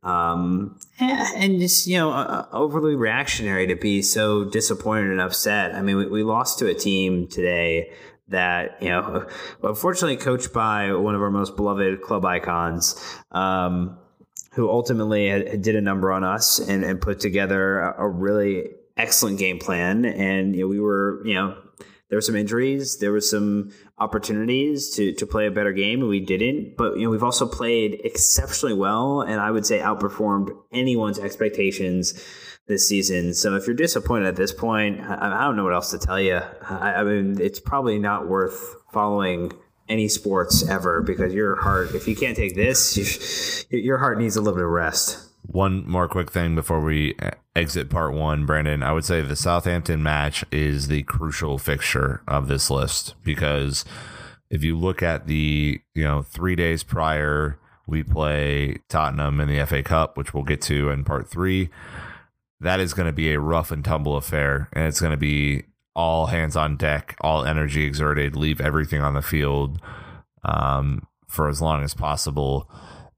Um, and just you know, uh, overly reactionary to be so disappointed and upset. I mean, we, we lost to a team today that you know, unfortunately, coached by one of our most beloved club icons, um, who ultimately did a number on us and, and put together a, a really excellent game plan. And you know, we were, you know, there were some injuries, there were some opportunities to to play a better game, and we didn't. But you know, we've also played exceptionally well, and I would say outperformed anyone's expectations this season. So if you're disappointed at this point, I, I don't know what else to tell you. I, I mean, it's probably not worth following any sports ever because your heart, if you can't take this, you, <laughs> your heart needs a little bit of rest. One more quick thing before we exit part one, Brandon. I would say the Southampton match is the crucial fixture of this list because if you look at the, you know, three days prior, we play Tottenham in the FA Cup, which we'll get to in part three that is going to be a rough and tumble affair. And it's going to be all hands on deck, all energy exerted, leave everything on the field um, for as long as possible.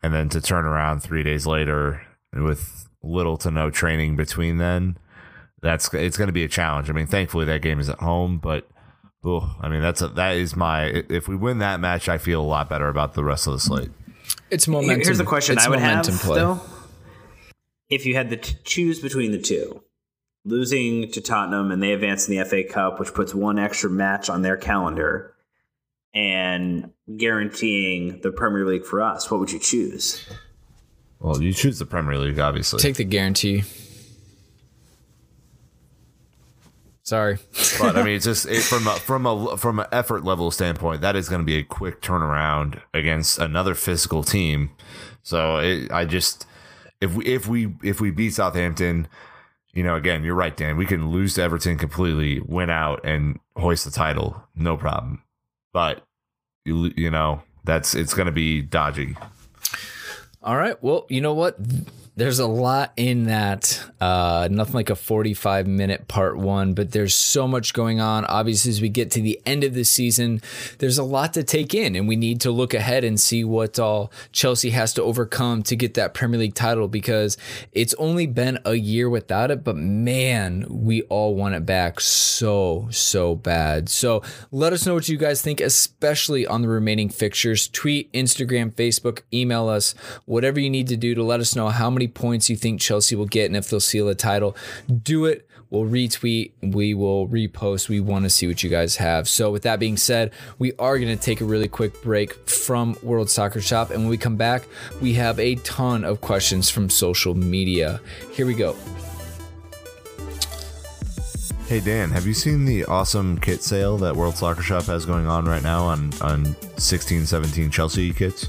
And then to turn around three days later with little to no training between then, that's it's going to be a challenge. I mean, thankfully that game is at home, but oh, I mean that's a, that is my if we win that match, I feel a lot better about the rest of the slate. It's momentum. Here's the question it's I would have play. though if you had to choose between the two, losing to Tottenham and they advance in the FA Cup, which puts one extra match on their calendar, and guaranteeing the Premier League for us, what would you choose? Well, you choose the Premier League, obviously. Take the guarantee. Sorry, but I mean, <laughs> it's just it, from a, from a from an effort level standpoint, that is going to be a quick turnaround against another physical team. So it, I just if we if we if we beat Southampton, you know, again, you're right, Dan. We can lose to Everton completely, win out, and hoist the title, no problem. But you you know, that's it's going to be dodgy. All right. Well, you know what? There's a lot in that. Uh, nothing like a 45 minute part one, but there's so much going on. Obviously, as we get to the end of the season, there's a lot to take in, and we need to look ahead and see what all Chelsea has to overcome to get that Premier League title because it's only been a year without it, but man, we all want it back so, so bad. So let us know what you guys think, especially on the remaining fixtures. Tweet, Instagram, Facebook, email us, whatever you need to do to let us know how many many points you think Chelsea will get and if they'll seal a title. Do it. We'll retweet. We will repost. We want to see what you guys have. So, with that being said, we are going to take a really quick break from World Soccer Shop. And when we come back, we have a ton of questions from social media. Here we go. Hey Dan, have you seen the awesome kit sale that World Soccer Shop has going on right now on on 16, 17 Chelsea kits?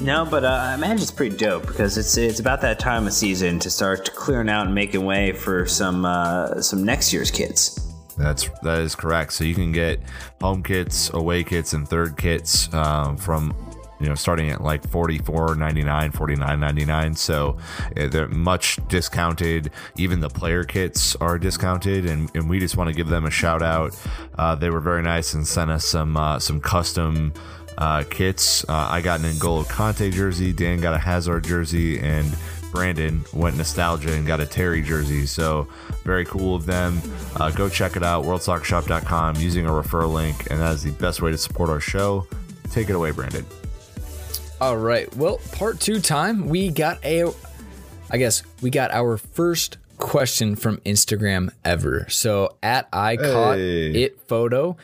No, but uh, I imagine it's pretty dope because it's it's about that time of season to start clearing out and making way for some uh, some next year's kits. That's that is correct. So you can get home kits, away kits, and third kits um, from you know starting at like 44.99 49.99 so eh, they're much discounted even the player kits are discounted and, and we just want to give them a shout out uh, they were very nice and sent us some uh, some custom uh, kits. Uh, I got an N'Golo Kante jersey. Dan got a Hazard jersey, and Brandon went nostalgia and got a Terry jersey. So very cool of them. Uh, go check it out, worldsoccershop.com, using a referral link, and that is the best way to support our show. Take it away, Brandon. All right. Well, part two time. We got a, I guess we got our first question from Instagram ever. So at I caught hey. it photo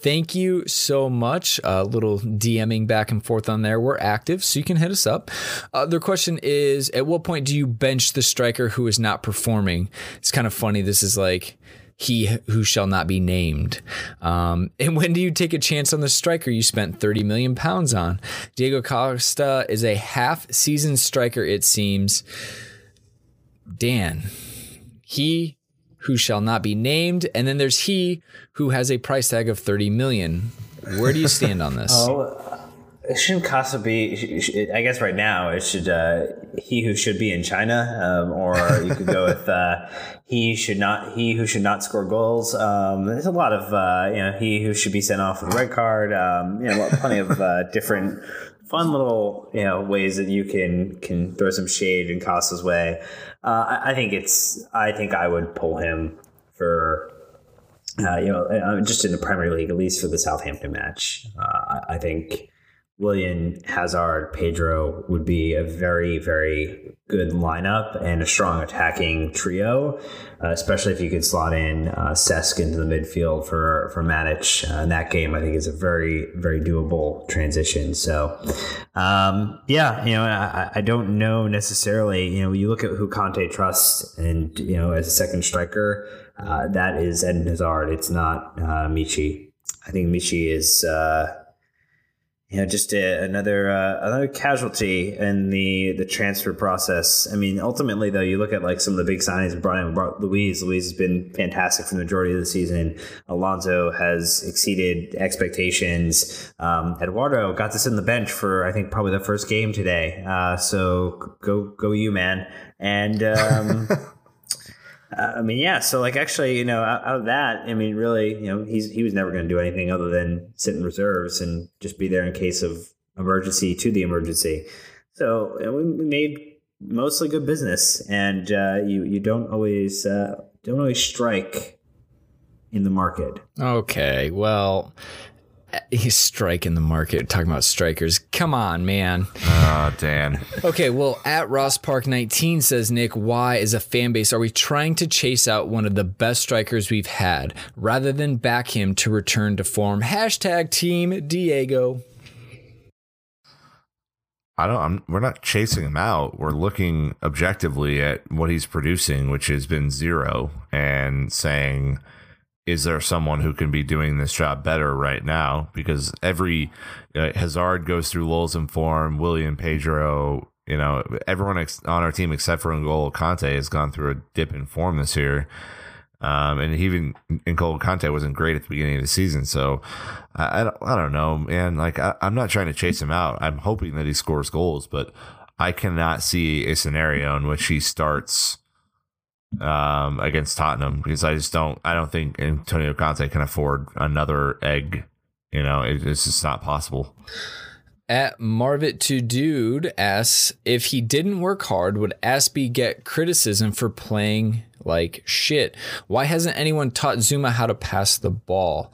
thank you so much. A uh, little DMing back and forth on there. We're active, so you can hit us up. Uh, their question is At what point do you bench the striker who is not performing? It's kind of funny. This is like he who shall not be named. Um, <laughs> and when do you take a chance on the striker you spent 30 million pounds on? Diego Costa is a half season striker, it seems. Dan, he who shall not be named, and then there's he who has a price tag of 30 million. Where do you stand on this? <laughs> oh, it shouldn't Costa be? I guess right now it should uh, he who should be in China, um, or you could go with <laughs> uh, he should not he who should not score goals. Um, there's a lot of uh, you know he who should be sent off with a red card. Um, you know, plenty of uh, different fun little you know ways that you can can throw some shade in Costa's way. Uh, I, think it's I think I would pull him for uh, you know, uh, just in the Premier League, at least for the Southampton match. Uh, I think Willian Hazard, Pedro would be a very, very good lineup and a strong attacking trio, uh, especially if you could slot in uh, Cesc into the midfield for for Matic uh, in that game. I think is a very, very doable transition. So, um, yeah, you know, I, I, don't know necessarily. You know, you look at who Conte trusts, and you know, as a second striker, uh, that is Eden Hazard. It's not uh, Michy. I think Michy is. Uh, you know, just a, another uh, another casualty in the the transfer process. I mean, ultimately, though, you look at like some of the big signings. Brian Luiz. Luiz has been fantastic for the majority of the season. Alonso has exceeded expectations. Um, Eduardo got sit on the bench for I think probably the first game today. Uh, so go go you man. And um, <laughs> Uh, I mean, yeah. So, like, actually, you know, out, out, of that, I mean, really, you know, he's he was never going to do anything other than sit in reserves and just be there in case of emergency to the emergency. So we made mostly good business, and uh, you you don't always uh, don't always strike in the market. Okay, well, <laughs> he's striking the market talking about strikers come on man oh dan okay well at ross park 19 says nick why as a fan base are we trying to chase out one of the best strikers we've had rather than back him to return to form hashtag team diego I don't. I'm, we're not chasing him out. We're looking objectively at what he's producing, which has been zero, and saying, is there someone who can be doing this job better right now? Because every uh, Hazard goes through lulls in form, Willian Pedro, you know, everyone ex- on our team except for N'Golo Kante has gone through a dip in form this year. Um, and even N'Golo Kante wasn't great at the beginning of the season. So I, I, don't, I don't know, man. Like, I, I'm not trying to chase him out. I'm hoping that he scores goals, but I cannot see a scenario in which he starts um, against Tottenham because I just don't I don't think Antonio Conte can afford another egg. You know, it, it's just not possible. At Marvit to Dude asks if he didn't work hard, would Azpi get criticism for playing like shit? Why hasn't anyone taught Zouma how to pass the ball?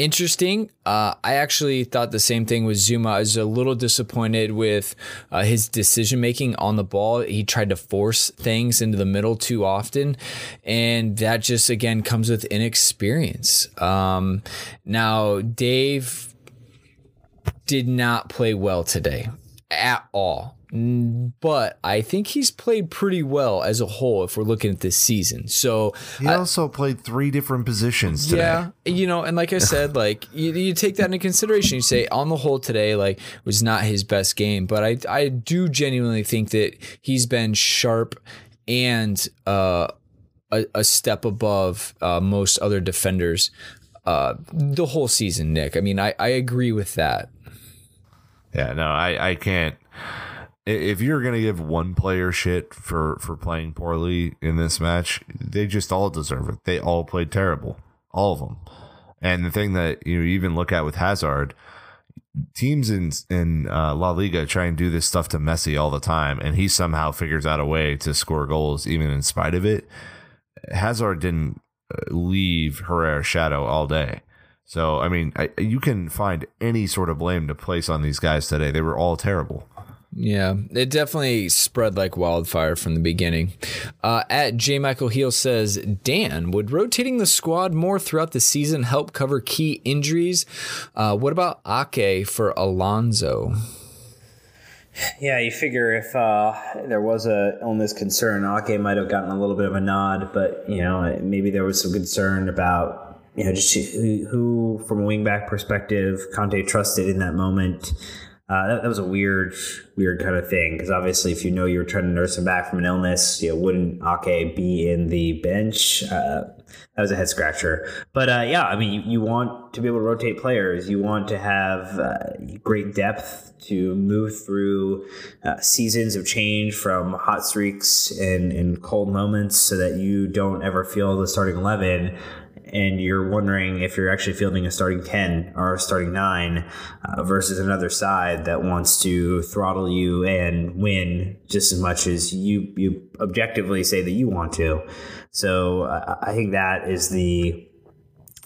Interesting. Uh, I actually thought the same thing with Zouma. I was a little disappointed with uh, his decision making on the ball. He tried to force things into the middle too often, and that just again comes with inexperience. Um, now, Dave did not play well today at all but I think he's played pretty well as a whole if we're looking at this season. So he also played three different positions today. Yeah, you know, and like I said, <laughs> like you, you, take that into consideration. You say on the whole today, like was not his best game, but I I do genuinely think that he's been sharp and uh, a, a step above uh, most other defenders uh, the whole season. Nick, I mean, I I agree with that. Yeah, no, I I can't if you're going to give one player shit for for playing poorly in this match, they just all deserve it. They all played terrible, all of them. And the thing that you even look at with Hazard, teams in in uh, La Liga try and do this stuff to Messi all the time, and he somehow figures out a way to score goals even in spite of it. Hazard didn't uh, leave Herrera's shadow all day. So, I mean, I, you can find any sort of blame to place on these guys today. They were all terrible. Yeah, it definitely spread like wildfire from the beginning. Uh, at J. Michael Heel says, Dan, would rotating the squad more throughout the season help cover key injuries? Uh, what about Ake for Alonso? Yeah, you figure if uh, there was a illness concern, Ake might have gotten a little bit of a nod, but you know maybe there was some concern about you know just who, who from a wingback perspective, Conte trusted in that moment. Uh, that, that, was a weird, weird kind of thing because obviously, if you know you're trying to nurse him back from an illness, you know, wouldn't Ake be in the bench? Uh, that was a head scratcher. But uh, yeah, I mean, you, you, want to be able to rotate players. You want to have uh, great depth to move through uh, seasons of change from hot streaks and, and cold moments, so that you don't ever feel the starting eleven and you're wondering if you're actually fielding a starting 10 or a starting 9 uh, versus another side that wants to throttle you and win just as much as you you objectively say that you want to. So uh, I think that is the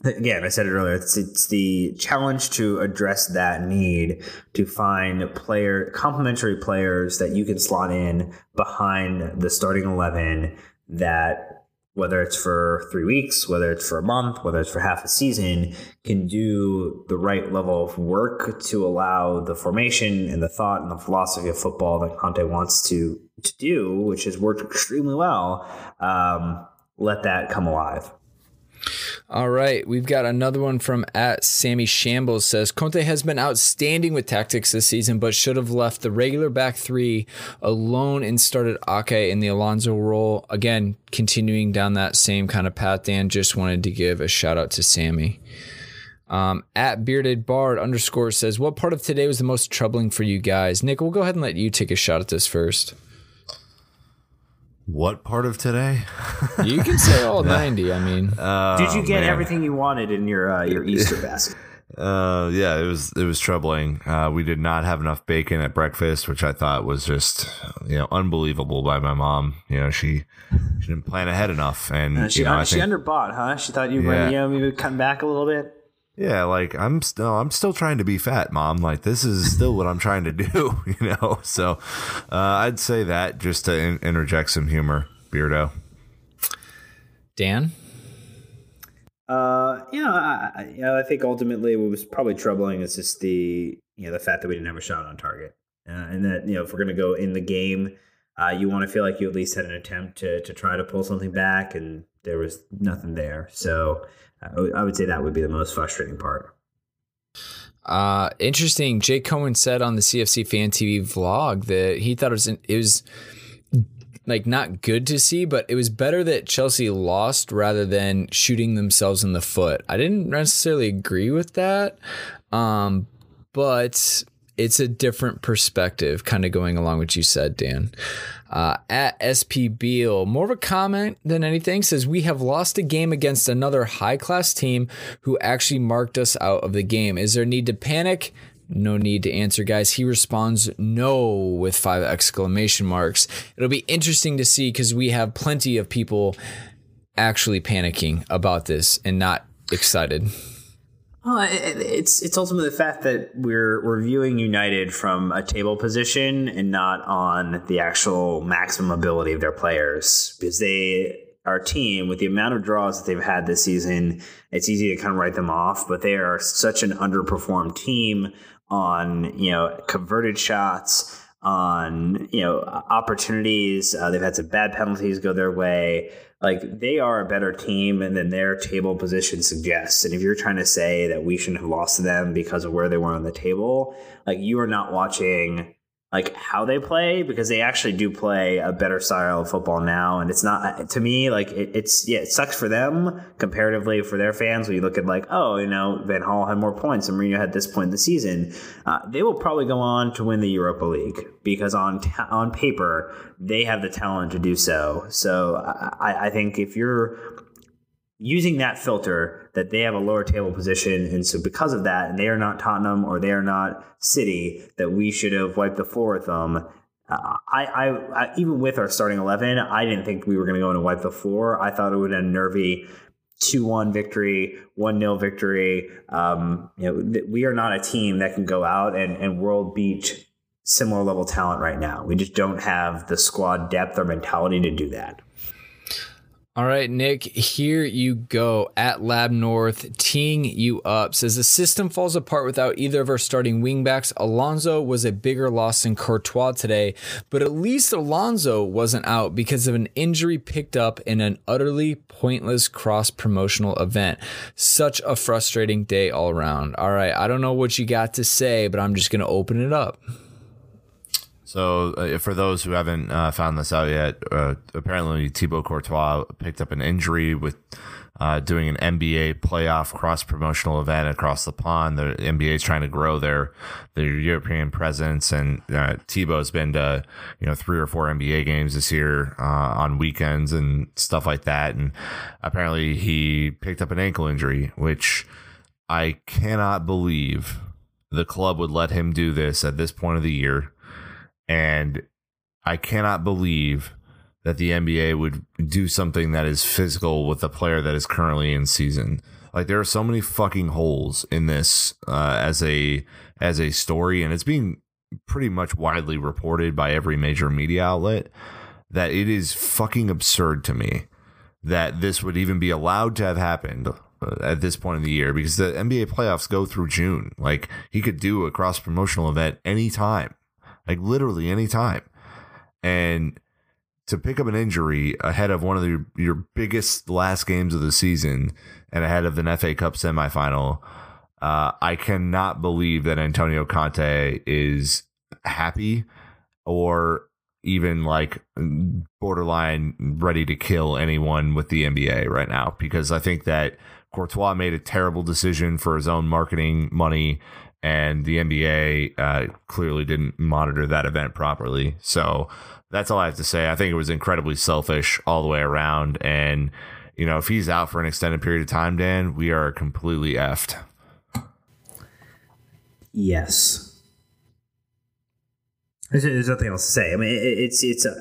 again, I said it earlier. It's, it's the challenge to address that need to find player complementary players that you can slot in behind the starting eleven that whether it's for three weeks, whether it's for a month, whether it's for half a season, can do the right level of work to allow the formation and the thought and the philosophy of football that Conte wants to to do, which has worked extremely well. Um, let that come alive. All right, we've got another one from at Sammy Shambles says Conte has been outstanding with tactics this season, but should have left the regular back three alone and started Ake in the Alonso role. Again, continuing down that same kind of path. Dan just wanted to give a shout out to Sammy. Um, at bearded bard underscore says, "What part of today was the most troubling for you guys?" Nick, we'll go ahead and let you take a shot at this first. What part of today? <laughs> you can say all <laughs> ninety. I mean, oh, did you get man. everything you wanted in your uh, your Easter <laughs> basket? Uh, yeah, it was it was troubling. Uh, we did not have enough bacon at breakfast, which I thought was just you know unbelievable by my mom. You know, she she didn't plan ahead enough, and uh, she you know, she think, underbought, huh? She thought you yeah. might you know maybe come back a little bit. Yeah, like I'm still I'm still trying to be fat, mom. Like this is still what I'm trying to do, <laughs> you know. So uh, I'd say that just to in- interject some humor, Beardo. Dan. Uh, yeah, I, you know, I think ultimately what was probably troubling is just the you know the fact that we didn't have a shot on target, uh, and that you know if we're gonna go in the game, uh, you want to feel like you at least had an attempt to to try to pull something back, and there was nothing there. So I would say that would be the most frustrating part. Uh, interesting. Jake Cohen said on the CFC Fan TV vlog that he thought it was it was like not good to see, but it was better that Chelsea lost rather than shooting themselves in the foot. I didn't necessarily agree with that, um, but it's a different perspective, kind of going along with what you said, Dan. Uh, at SP Beal, more of a comment than anything, says we have lost a game against another high class team who actually marked us out of the game. Is there need to panic? No need to answer, guys. He responds no with five exclamation marks. It'll be interesting to see because we have plenty of people actually panicking about this and not excited. Well, it's it's ultimately the fact that we're we're viewing United from a table position and not on the actual maximum ability of their players. Because they our team with the amount of draws that they've had this season, it's easy to kind of write them off, but they are such an underperformed team on you know converted shots on you know opportunities. Uh, they've had some bad penalties go their way like they are a better team then their table position suggests. And if you're trying to say that we shouldn't have lost to them because of where they were on the table, like you are not watching like how they play because they actually do play a better style of football now. And it's not to me like it, it's yeah it sucks for them comparatively for their fans when you look at like oh you know Van Gaal had more points and Mourinho had this point in the season. Uh, they will probably go on to win the Europa League because on ta- on paper they have the talent to do so. So I, I think if you're using that filter that they have a lower table position, and so because of that, and they are not Tottenham or they are not City, that we should have wiped the floor with them. Uh, I, I, I, even with our starting eleven, I didn't think we were going to go and wipe the floor. I thought it would end nervy. 2-1 victory, 1-0 victory. Um, you know, th- we are not a team that can go out and, and world beat similar level talent right now. We just don't have the squad depth or mentality to do that. All right, Nick, here you go at Lab North, teeing you up. Says the system falls apart without either of our starting wingbacks. Alonso was a bigger loss than Courtois today, but at least Alonso wasn't out because of an injury picked up in an utterly pointless cross promotional event. Such a frustrating day all around. All right, I don't know what you got to say, but I'm just going to open it up. So, uh, for those who haven't uh, found this out yet, uh, apparently Thibaut Courtois picked up an injury with uh, doing an NBA playoff cross promotional event across the pond. The NBA is trying to grow their their European presence, and uh, Thibaut's been to you know three or four NBA games this year uh, on weekends and stuff like that. And apparently, he picked up an ankle injury, which I cannot believe the club would let him do this at this point of the year and I cannot believe that the NBA would do something that is physical with a player that is currently in season. Like there are so many fucking holes in this uh, as a as a story, and it's being pretty much widely reported by every major media outlet that it is fucking absurd to me that this would even be allowed to have happened uh, at this point in the year because the NBA playoffs go through June. Like he could do a cross promotional event anytime like literally any time. And to pick up an injury ahead of one of the, your biggest last games of the season and ahead of an FA Cup semifinal, uh, I cannot believe that Antonio Conte is happy or even like borderline ready to kill anyone with the NBA right now because I think that Courtois made a terrible decision for his own marketing money and the NBA uh, clearly didn't monitor that event properly. So that's all I have to say. I think it was incredibly selfish all the way around. And, you know, if he's out for an extended period of time, Dan, we are completely effed. Yes. There's, there's nothing else to say. I mean, it, it's it's a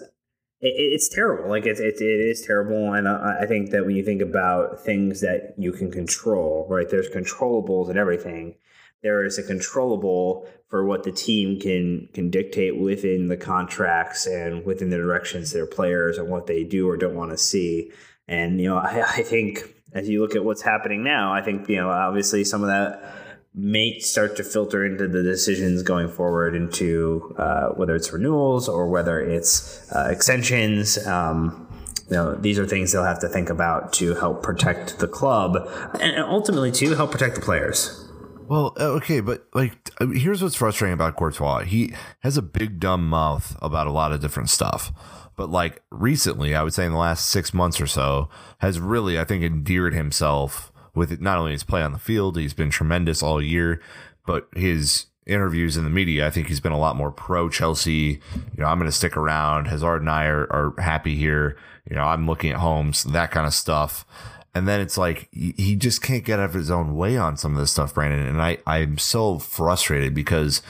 it's terrible. Like it, it, it is terrible, and I, I think that when you think about things that you can control, right? There's controllables and everything there is a controllable for what the team can can dictate within the contracts and within the directions their players and what they do or don't want to see. And you know, I, I think as you look at what's happening now, I think you know obviously some of that may start to filter into the decisions going forward into uh, whether it's renewals or whether it's uh, extensions. Um, you know, these are things they'll have to think about to help protect the club and ultimately to help protect the players. Well, uh, okay, but like, here's what's frustrating about Courtois. He has a big dumb mouth about a lot of different stuff, but like recently, I would say in the last six months or so, has really, I think, endeared himself with not only his play on the field, he's been tremendous all year, but his interviews in the media, I think he's been a lot more pro Chelsea. You know, I'm going to stick around. Hazard and I are, are happy here. You know, I'm looking at homes, that kind of stuff. And then it's like he just can't get out of his own way on some of this stuff, Brandon. And I, I'm so frustrated because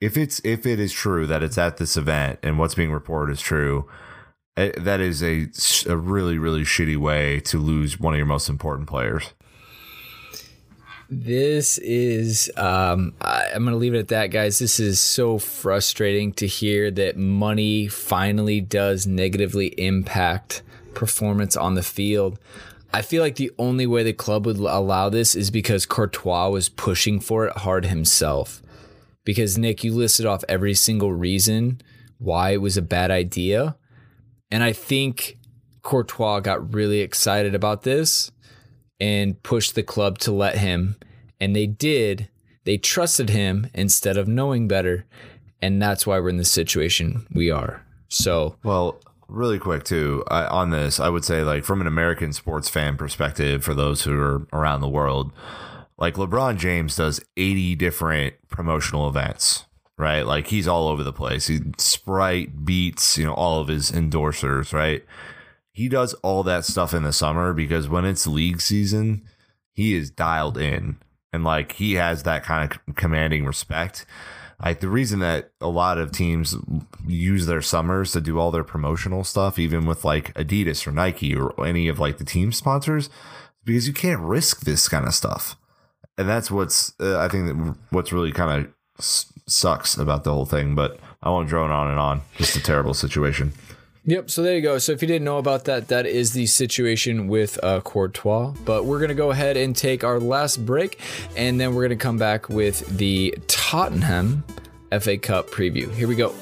if it's if it is true that it's at this event and what's being reported is true, it, eh, that is a, a really really shitty way to lose one of your most important players. This is, um, I, am going to leave it at that, guys. This is so frustrating to hear that money finally does negatively impact performance on the field. I feel like the only way the club would allow this is because Courtois was pushing for it hard himself. Because Nick, you listed off every single reason why it was a bad idea. And I think Courtois got really excited about this and pushed the club to let him. And they did. They trusted him instead of knowing better. And that's why we're in the situation we are. So, well, really quick too I, on this i would say like from an american sports fan perspective for those who are around the world like lebron james does 80 different promotional events right? Like he's all over the place. He sprite beats you know all of his endorsers right? He does all that stuff in the summer because when it's league season he is dialed in. And like he has that kind of commanding respect like the reason that a lot of teams use their summers to do all their promotional stuff, even with like Adidas or Nike or any of like the team sponsors, because you can't risk this kind of stuff. And that's what's uh, I think that what's really kind of sucks about the whole thing. But I won't drone on and on. Just a terrible situation. Yep. So there you go. So if you didn't know about that, that is the situation with uh, Courtois. But we're gonna go ahead and take our last break, and then we're gonna come back with the Tottenham FA Cup preview. Here we go.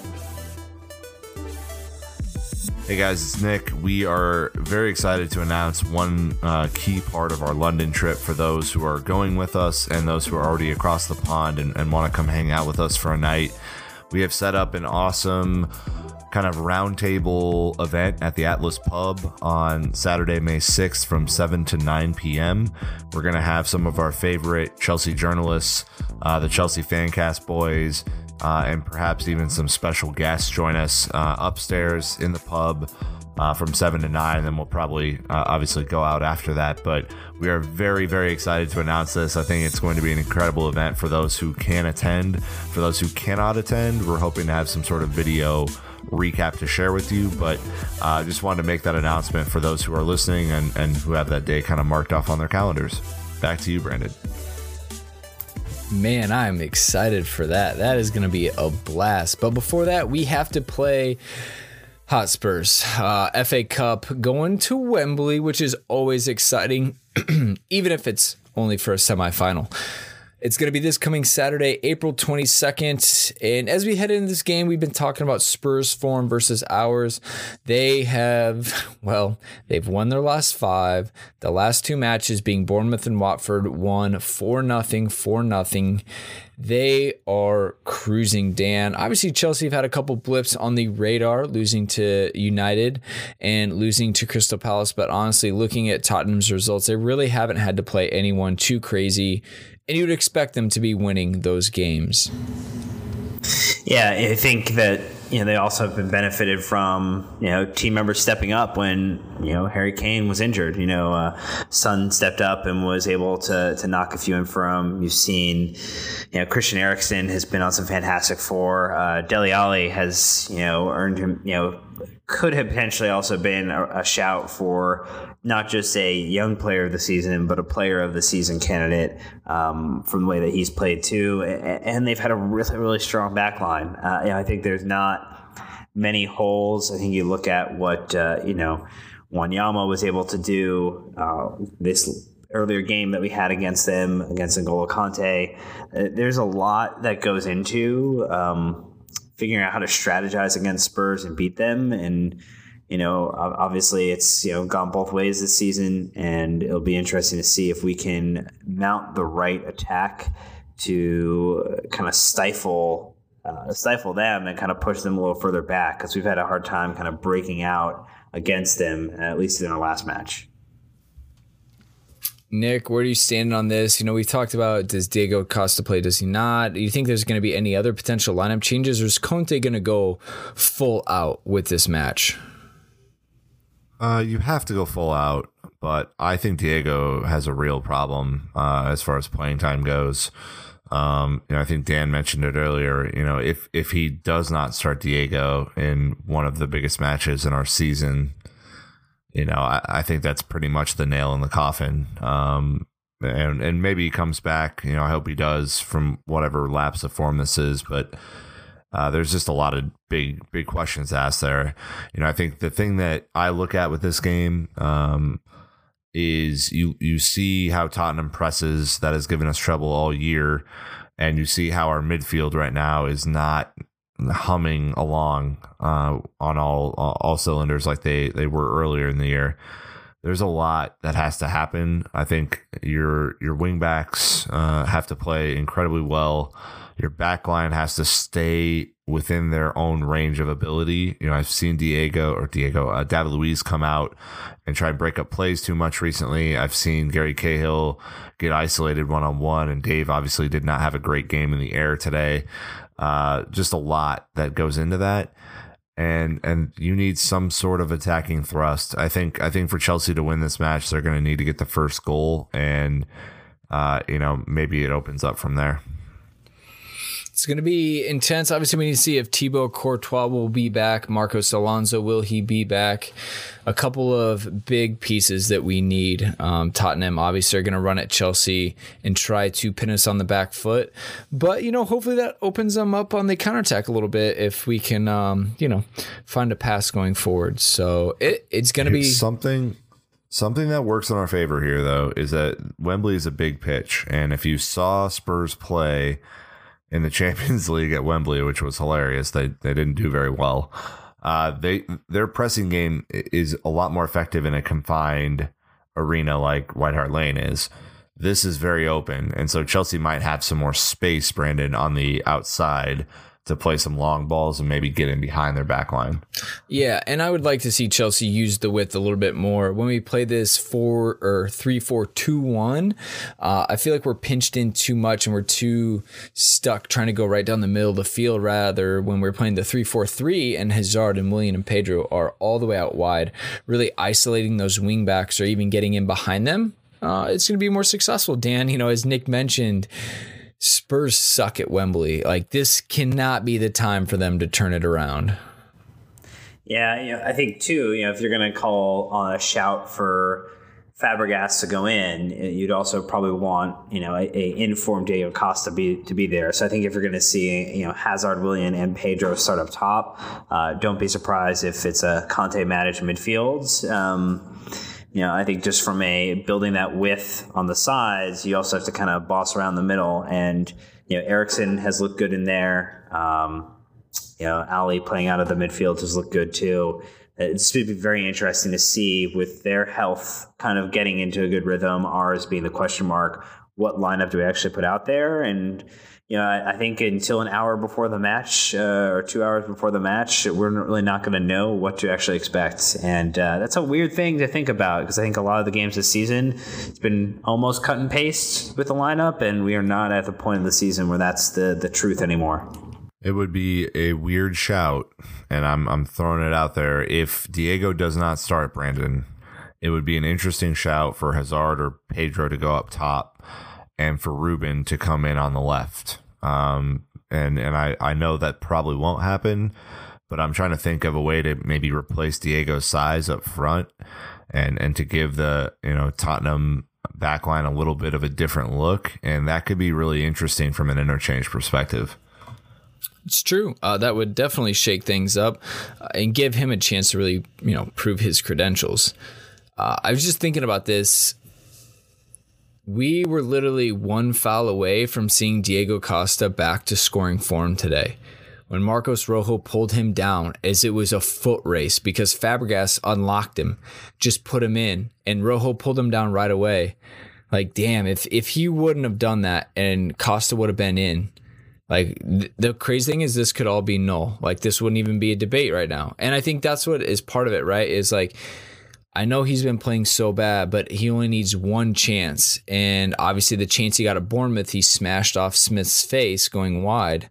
Hey guys, it's Nick. We are very excited to announce one uh, key part of our London trip for those who are going with us and those who are already across the pond and, and want to come hang out with us for a night. We have set up an awesome kind of roundtable event at the Atlas Pub on Saturday, May 6th from 7 to 9 p.m. We're going to have some of our favorite Chelsea journalists, uh, the Chelsea Fancast boys, uh, and perhaps even some special guests join us uh, upstairs in the pub. Uh, from 7 to 9, and then we'll probably uh, obviously go out after that. But we are very, very excited to announce this. I think it's going to be an incredible event for those who can attend. For those who cannot attend, we're hoping to have some sort of video recap to share with you. But I uh, just wanted to make that announcement for those who are listening and, and who have that day kind of marked off on their calendars. Back to you, Brandon. Man, I'm excited for that. That is going to be a blast. But before that, we have to play Hotspurs uh, FA Cup going to Wembley, which is always exciting, <clears throat> even if it's only for a semifinal. It's going to be this coming Saturday, April 22nd. And as we head into this game, we've been talking about Spurs' form versus ours. They have, <laughs> well, they've won their last five. The last two matches being Bournemouth and Watford won 4 nothing, 4 nothing. They are cruising, Dan. Obviously, Chelsea have had a couple blips on the radar, losing to United and losing to Crystal Palace. But honestly, looking at Tottenham's results, they really haven't had to play anyone too crazy and you'd expect them to be winning those games. Yeah, I think that you know they also have been benefited from you know team members stepping up when you know Harry Kane was injured. You know, uh, Son stepped up and was able to to knock a few in for him. You've seen, you know, Christian Eriksen has been on some fantastic for. Uh, Dele Alli has you know earned him you know could have potentially also been a, a, shout for not just a young player of the season, but a player of the season candidate um, from the way that he's played too. And they've had a really, really strong back line. Uh, you know, I think there's not many holes. I think you look at what, uh, you know, Wanyama was able to do uh, this earlier game that we had against them, against N'Golo Kante. Uh, there's a lot that goes into. Um, figuring out how to strategize against Spurs and beat them. And you know, obviously, it's you know gone both ways this season, and it'll be interesting to see if we can mount the right attack to kind of stifle uh, stifle them and kind of push them a little further back because we've had a hard time kind of breaking out against them at least in our last match. Nick, where are you standing on this? You know, we've talked about does Diego Costa play, does he not? Do you think there's going to be any other potential lineup changes, or is Conte going to go full out with this match? Uh, you have to go full out, but I think Diego has a real problem uh, as far as playing time goes. Um, you know, I think Dan mentioned it earlier. You know, if if he does not start Diego in one of the biggest matches in our season, you know, I, I, think that's pretty much the nail in the coffin. Um, and and maybe he comes back. You know, I hope he does from whatever lapse of form this is. But uh, there's just a lot of big big questions asked there. You know, I think the thing that I look at with this game um, is you you see how Tottenham presses that has given us trouble all year, and you see how our midfield right now is not humming along uh, on all all cylinders like they they were earlier in the year. There's a lot that has to happen. I think your your wingbacks uh, have to play incredibly well. Your back line has to stay within their own range of ability. You know, I've seen Diego or Diego uh, David Luiz come out and try and break up plays too much recently. I've seen Gary Cahill get isolated one on one, and Dave obviously did not have a great game in the air today. Uh, just a lot that goes into that. And and you need some sort of attacking thrust. I think I think for Chelsea to win this match, they're going to need to get the first goal, and uh, you know maybe it opens up from there. It's going to be intense. Obviously, we need to see if Thibaut Courtois will be back. Marcos Alonso, will he be back? A couple of big pieces that we need. Um, Tottenham obviously are going to run at Chelsea and try to pin us on the back foot. But, you know, hopefully that opens them up on the counterattack a little bit if we can, um, you know, find a pass going forward. So it, it's going to be something. Something that works in our favor here, though, is that Wembley is a big pitch. And if you saw Spurs play in the <laughs> Champions League at Wembley, which was hilarious. They they didn't do very well. Uh, they their pressing game is a lot more effective in a confined arena like White Hart Lane is. This is very open, and so Chelsea might have some more space, Brandon, on the outside to play some long balls and maybe get in behind their back line. Yeah, and I would like to see Chelsea use the width a little bit more. When we play this four or three, four, two, one, uh, I feel like we're pinched in too much and we're too stuck trying to go right down the middle of the field. Rather, when we're playing the three, four, three, and Hazard and Willian and Pedro are all the way out wide, really isolating those wing backs or even getting in behind them. Uh, it's going to be more successful, Dan. You know, as Nick mentioned, Spurs suck at Wembley. Like this cannot be the time for them to turn it around. Yeah, you know, I think too. You know, if you're going to call on a shout for Fabregas to go in, you'd also probably want you know a, a informed Diego Costa be to be there. So I think if you're going to see you know Hazard, Willian, and Pedro start up top, uh, don't be surprised if it's a Conte managed midfield. Um, you know, I think just from a building that width on the sides, you also have to kind of boss around the middle. And, you know, Eriksen has looked good in there. Um, you know, Alli playing out of the midfield has looked good too. It's going to be very interesting to see with their health kind of getting into a good rhythm, ours being the question mark, what lineup do we actually put out there? And, you know, I, I think until an hour before the match uh, or two hours before the match, we're really not going to know what to actually expect. And uh, that's a weird thing to think about because I think a lot of the games this season, it's been almost cut and paste with the lineup, and we are not at the point of the season where that's the, the truth anymore. It would be a weird shout, and I'm I'm throwing it out there. If Diego does not start, Brandon, it would be an interesting shout for Hazard or Pedro to go up top and for Ruben to come in on the left. Um, and and I, I know that probably won't happen, but I'm trying to think of a way to maybe replace Diego's size up front and and to give the you know Tottenham backline a little bit of a different look, and that could be really interesting from an interchange perspective. It's true. Uh, that would definitely shake things up uh, and give him a chance to really, you know, prove his credentials. Uh, I was just thinking about this we were literally one foul away from seeing Diego Costa back to scoring form today when Marcos Rojo pulled him down as it was a foot race because Fabregas unlocked him, just put him in, and Rojo pulled him down right away. Like, damn, if if he wouldn't have done that and Costa would have been in, like th- the crazy thing is this could all be null. Like this wouldn't even be a debate right now. And I think that's what is part of it, right? Is like I know he's been playing so bad, but he only needs one chance. And obviously, the chance he got at Bournemouth, he smashed off Smith's face going wide.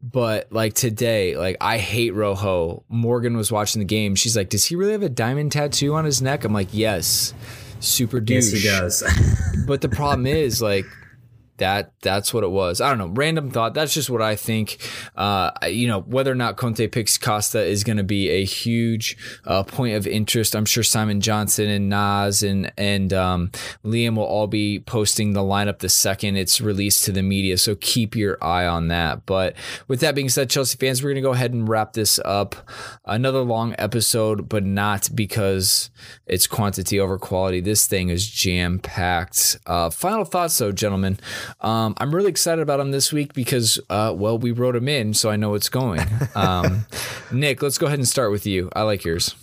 But like today, like I hate Rojo. Morgan was watching the game. She's like, "Does he really have a diamond tattoo on his neck?" I'm like, "Yes." Super douche. Yes, he does. <laughs> but the problem is, like, that that's what it was. I don't know. Random thought. That's just what I think. Uh, you know, whether or not Conte picks Costa is going to be a huge uh, point of interest. I'm sure Simon Johnson and Nas and and um, Liam will all be posting the lineup the second it's released to the media. So keep your eye on that. But with that being said, Chelsea fans, we're going to go ahead and wrap this up. Another long episode, but not because it's quantity over quality. This thing is jam packed. Uh, final thoughts, though, gentlemen. Um, I'm really excited about him this week because, uh, well, we wrote him in, so I know it's going. Um, <laughs> Nick, let's go ahead and start with you. I like yours.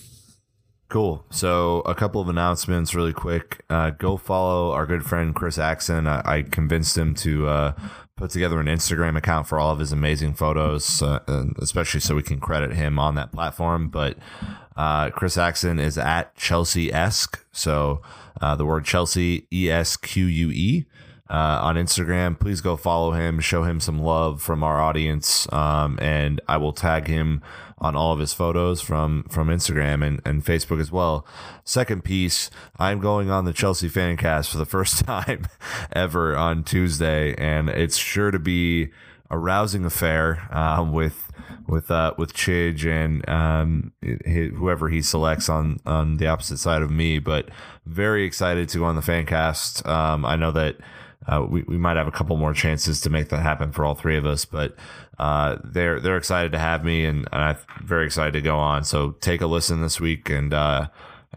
Cool. So, a couple of announcements really quick. Uh, go follow our good friend Chris Axon. I, I convinced him to uh, put together an Instagram account for all of his amazing photos, uh, especially so we can credit him on that platform. But uh, Chris Axon is at Chelsea esque. So, uh, the word Chelsea, E S Q U E uh, on Instagram. Please go follow him, show him some love from our audience, um, and I will tag him on all of his photos from from Instagram and, and Facebook as well. Second piece, I'm going on the Chelsea Fancast for the first <laughs> time ever on Tuesday, and it's sure to be a rousing affair um, with with uh, with Chidge and um, whoever he selects on on the opposite side of me. But very excited to go on the fan cast. Um, I know that. Uh, we, we might have a couple more chances to make that happen for all three of us, but uh, they're they're excited to have me, and, and, I'm very excited to go on. So take a listen this week and uh,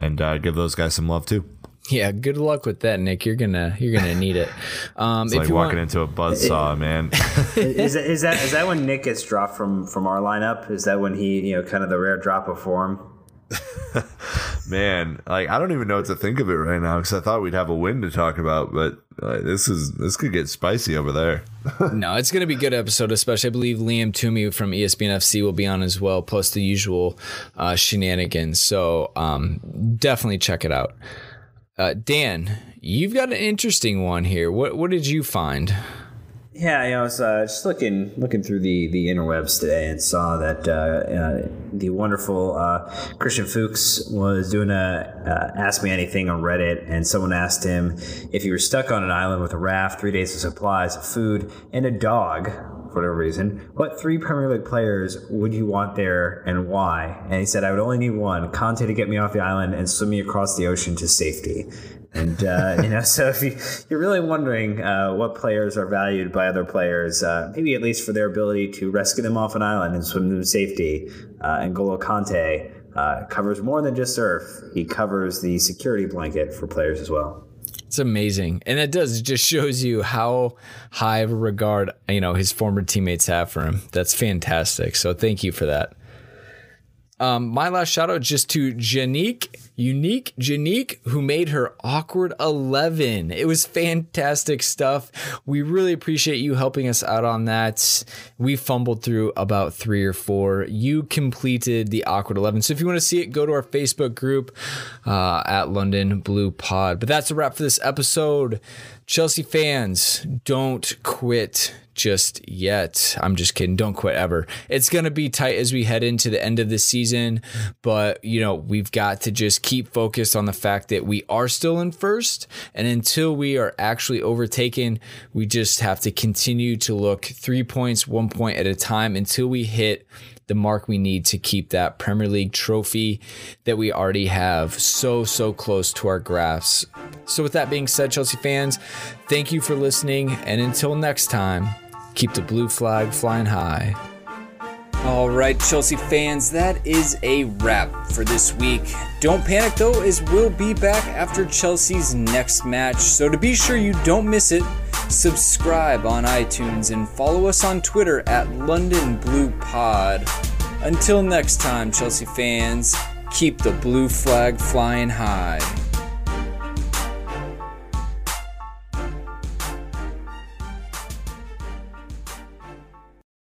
and uh, give those guys some love too. Yeah, good luck with that, Nick. You're gonna you're gonna need it. Um, it's like walking want, into a buzz saw, man. is, that, is that is that when <laughs> Nick gets dropped from from our lineup? Is that when he you know kind of the rare drop of form? <laughs> man, like I don't even know what to think of it right now because I thought we'd have a win to talk about, but this is this could get spicy over there. <laughs> no, it's going to be a good episode, especially I believe Liam Twomey from ESPN FC will be on as well, plus the usual uh, shenanigans. So um, definitely check it out. Uh, Dan, you've got an interesting one here. What what did you find? Yeah, you know, I was uh, just looking looking through the, the interwebs today and saw that uh, uh, the wonderful uh, Christian Fuchs was doing a uh, Ask Me Anything on Reddit, and someone asked him if he were stuck on an island with a raft, three days of supplies of food, and a dog, for whatever reason, what three Premier League players would you want there and why? And he said, I would only need one, Kante to get me off the island and swim me across the ocean to safety. And uh, you know, <laughs> so if you, you're really wondering uh, what players are valued by other players, uh, maybe at least for their ability to rescue them off an island and swim them to safety, uh, Kante uh, covers more than just surf. He covers the security blanket for players as well. It's amazing, and it does. It just shows you how high of a regard you know his former teammates have for him. That's fantastic. So thank you for that. Um, my last shout out just to Janique, Unique Janique, who made her awkward 11. It was fantastic stuff. We really appreciate you helping us out on that. We fumbled through about three or four. You completed the awkward 11. So if you want to see it, go to our Facebook group uh, at London Blue Pod. But that's a wrap for this episode. Chelsea fans, don't quit just yet. I'm just kidding. Don't quit ever. It's going to be tight as we head into the end of the season, but you know, we've got to just keep focused on the fact that we are still in first. And until we are actually overtaken, we just have to continue to look three points, one point at a time until we hit the mark we need to keep that Premier League trophy that we already have so, so close to our graphs. So, with that being said, Chelsea fans, thank you for listening. And until next time, keep the blue flag flying high. All right, Chelsea fans, that is a wrap for this week. Don't panic though, as we'll be back after Chelsea's next match. So to be sure you don't miss it, subscribe on iTunes and follow us on Twitter at London Blue Pod. Until next time, Chelsea fans, keep the blue flag flying high.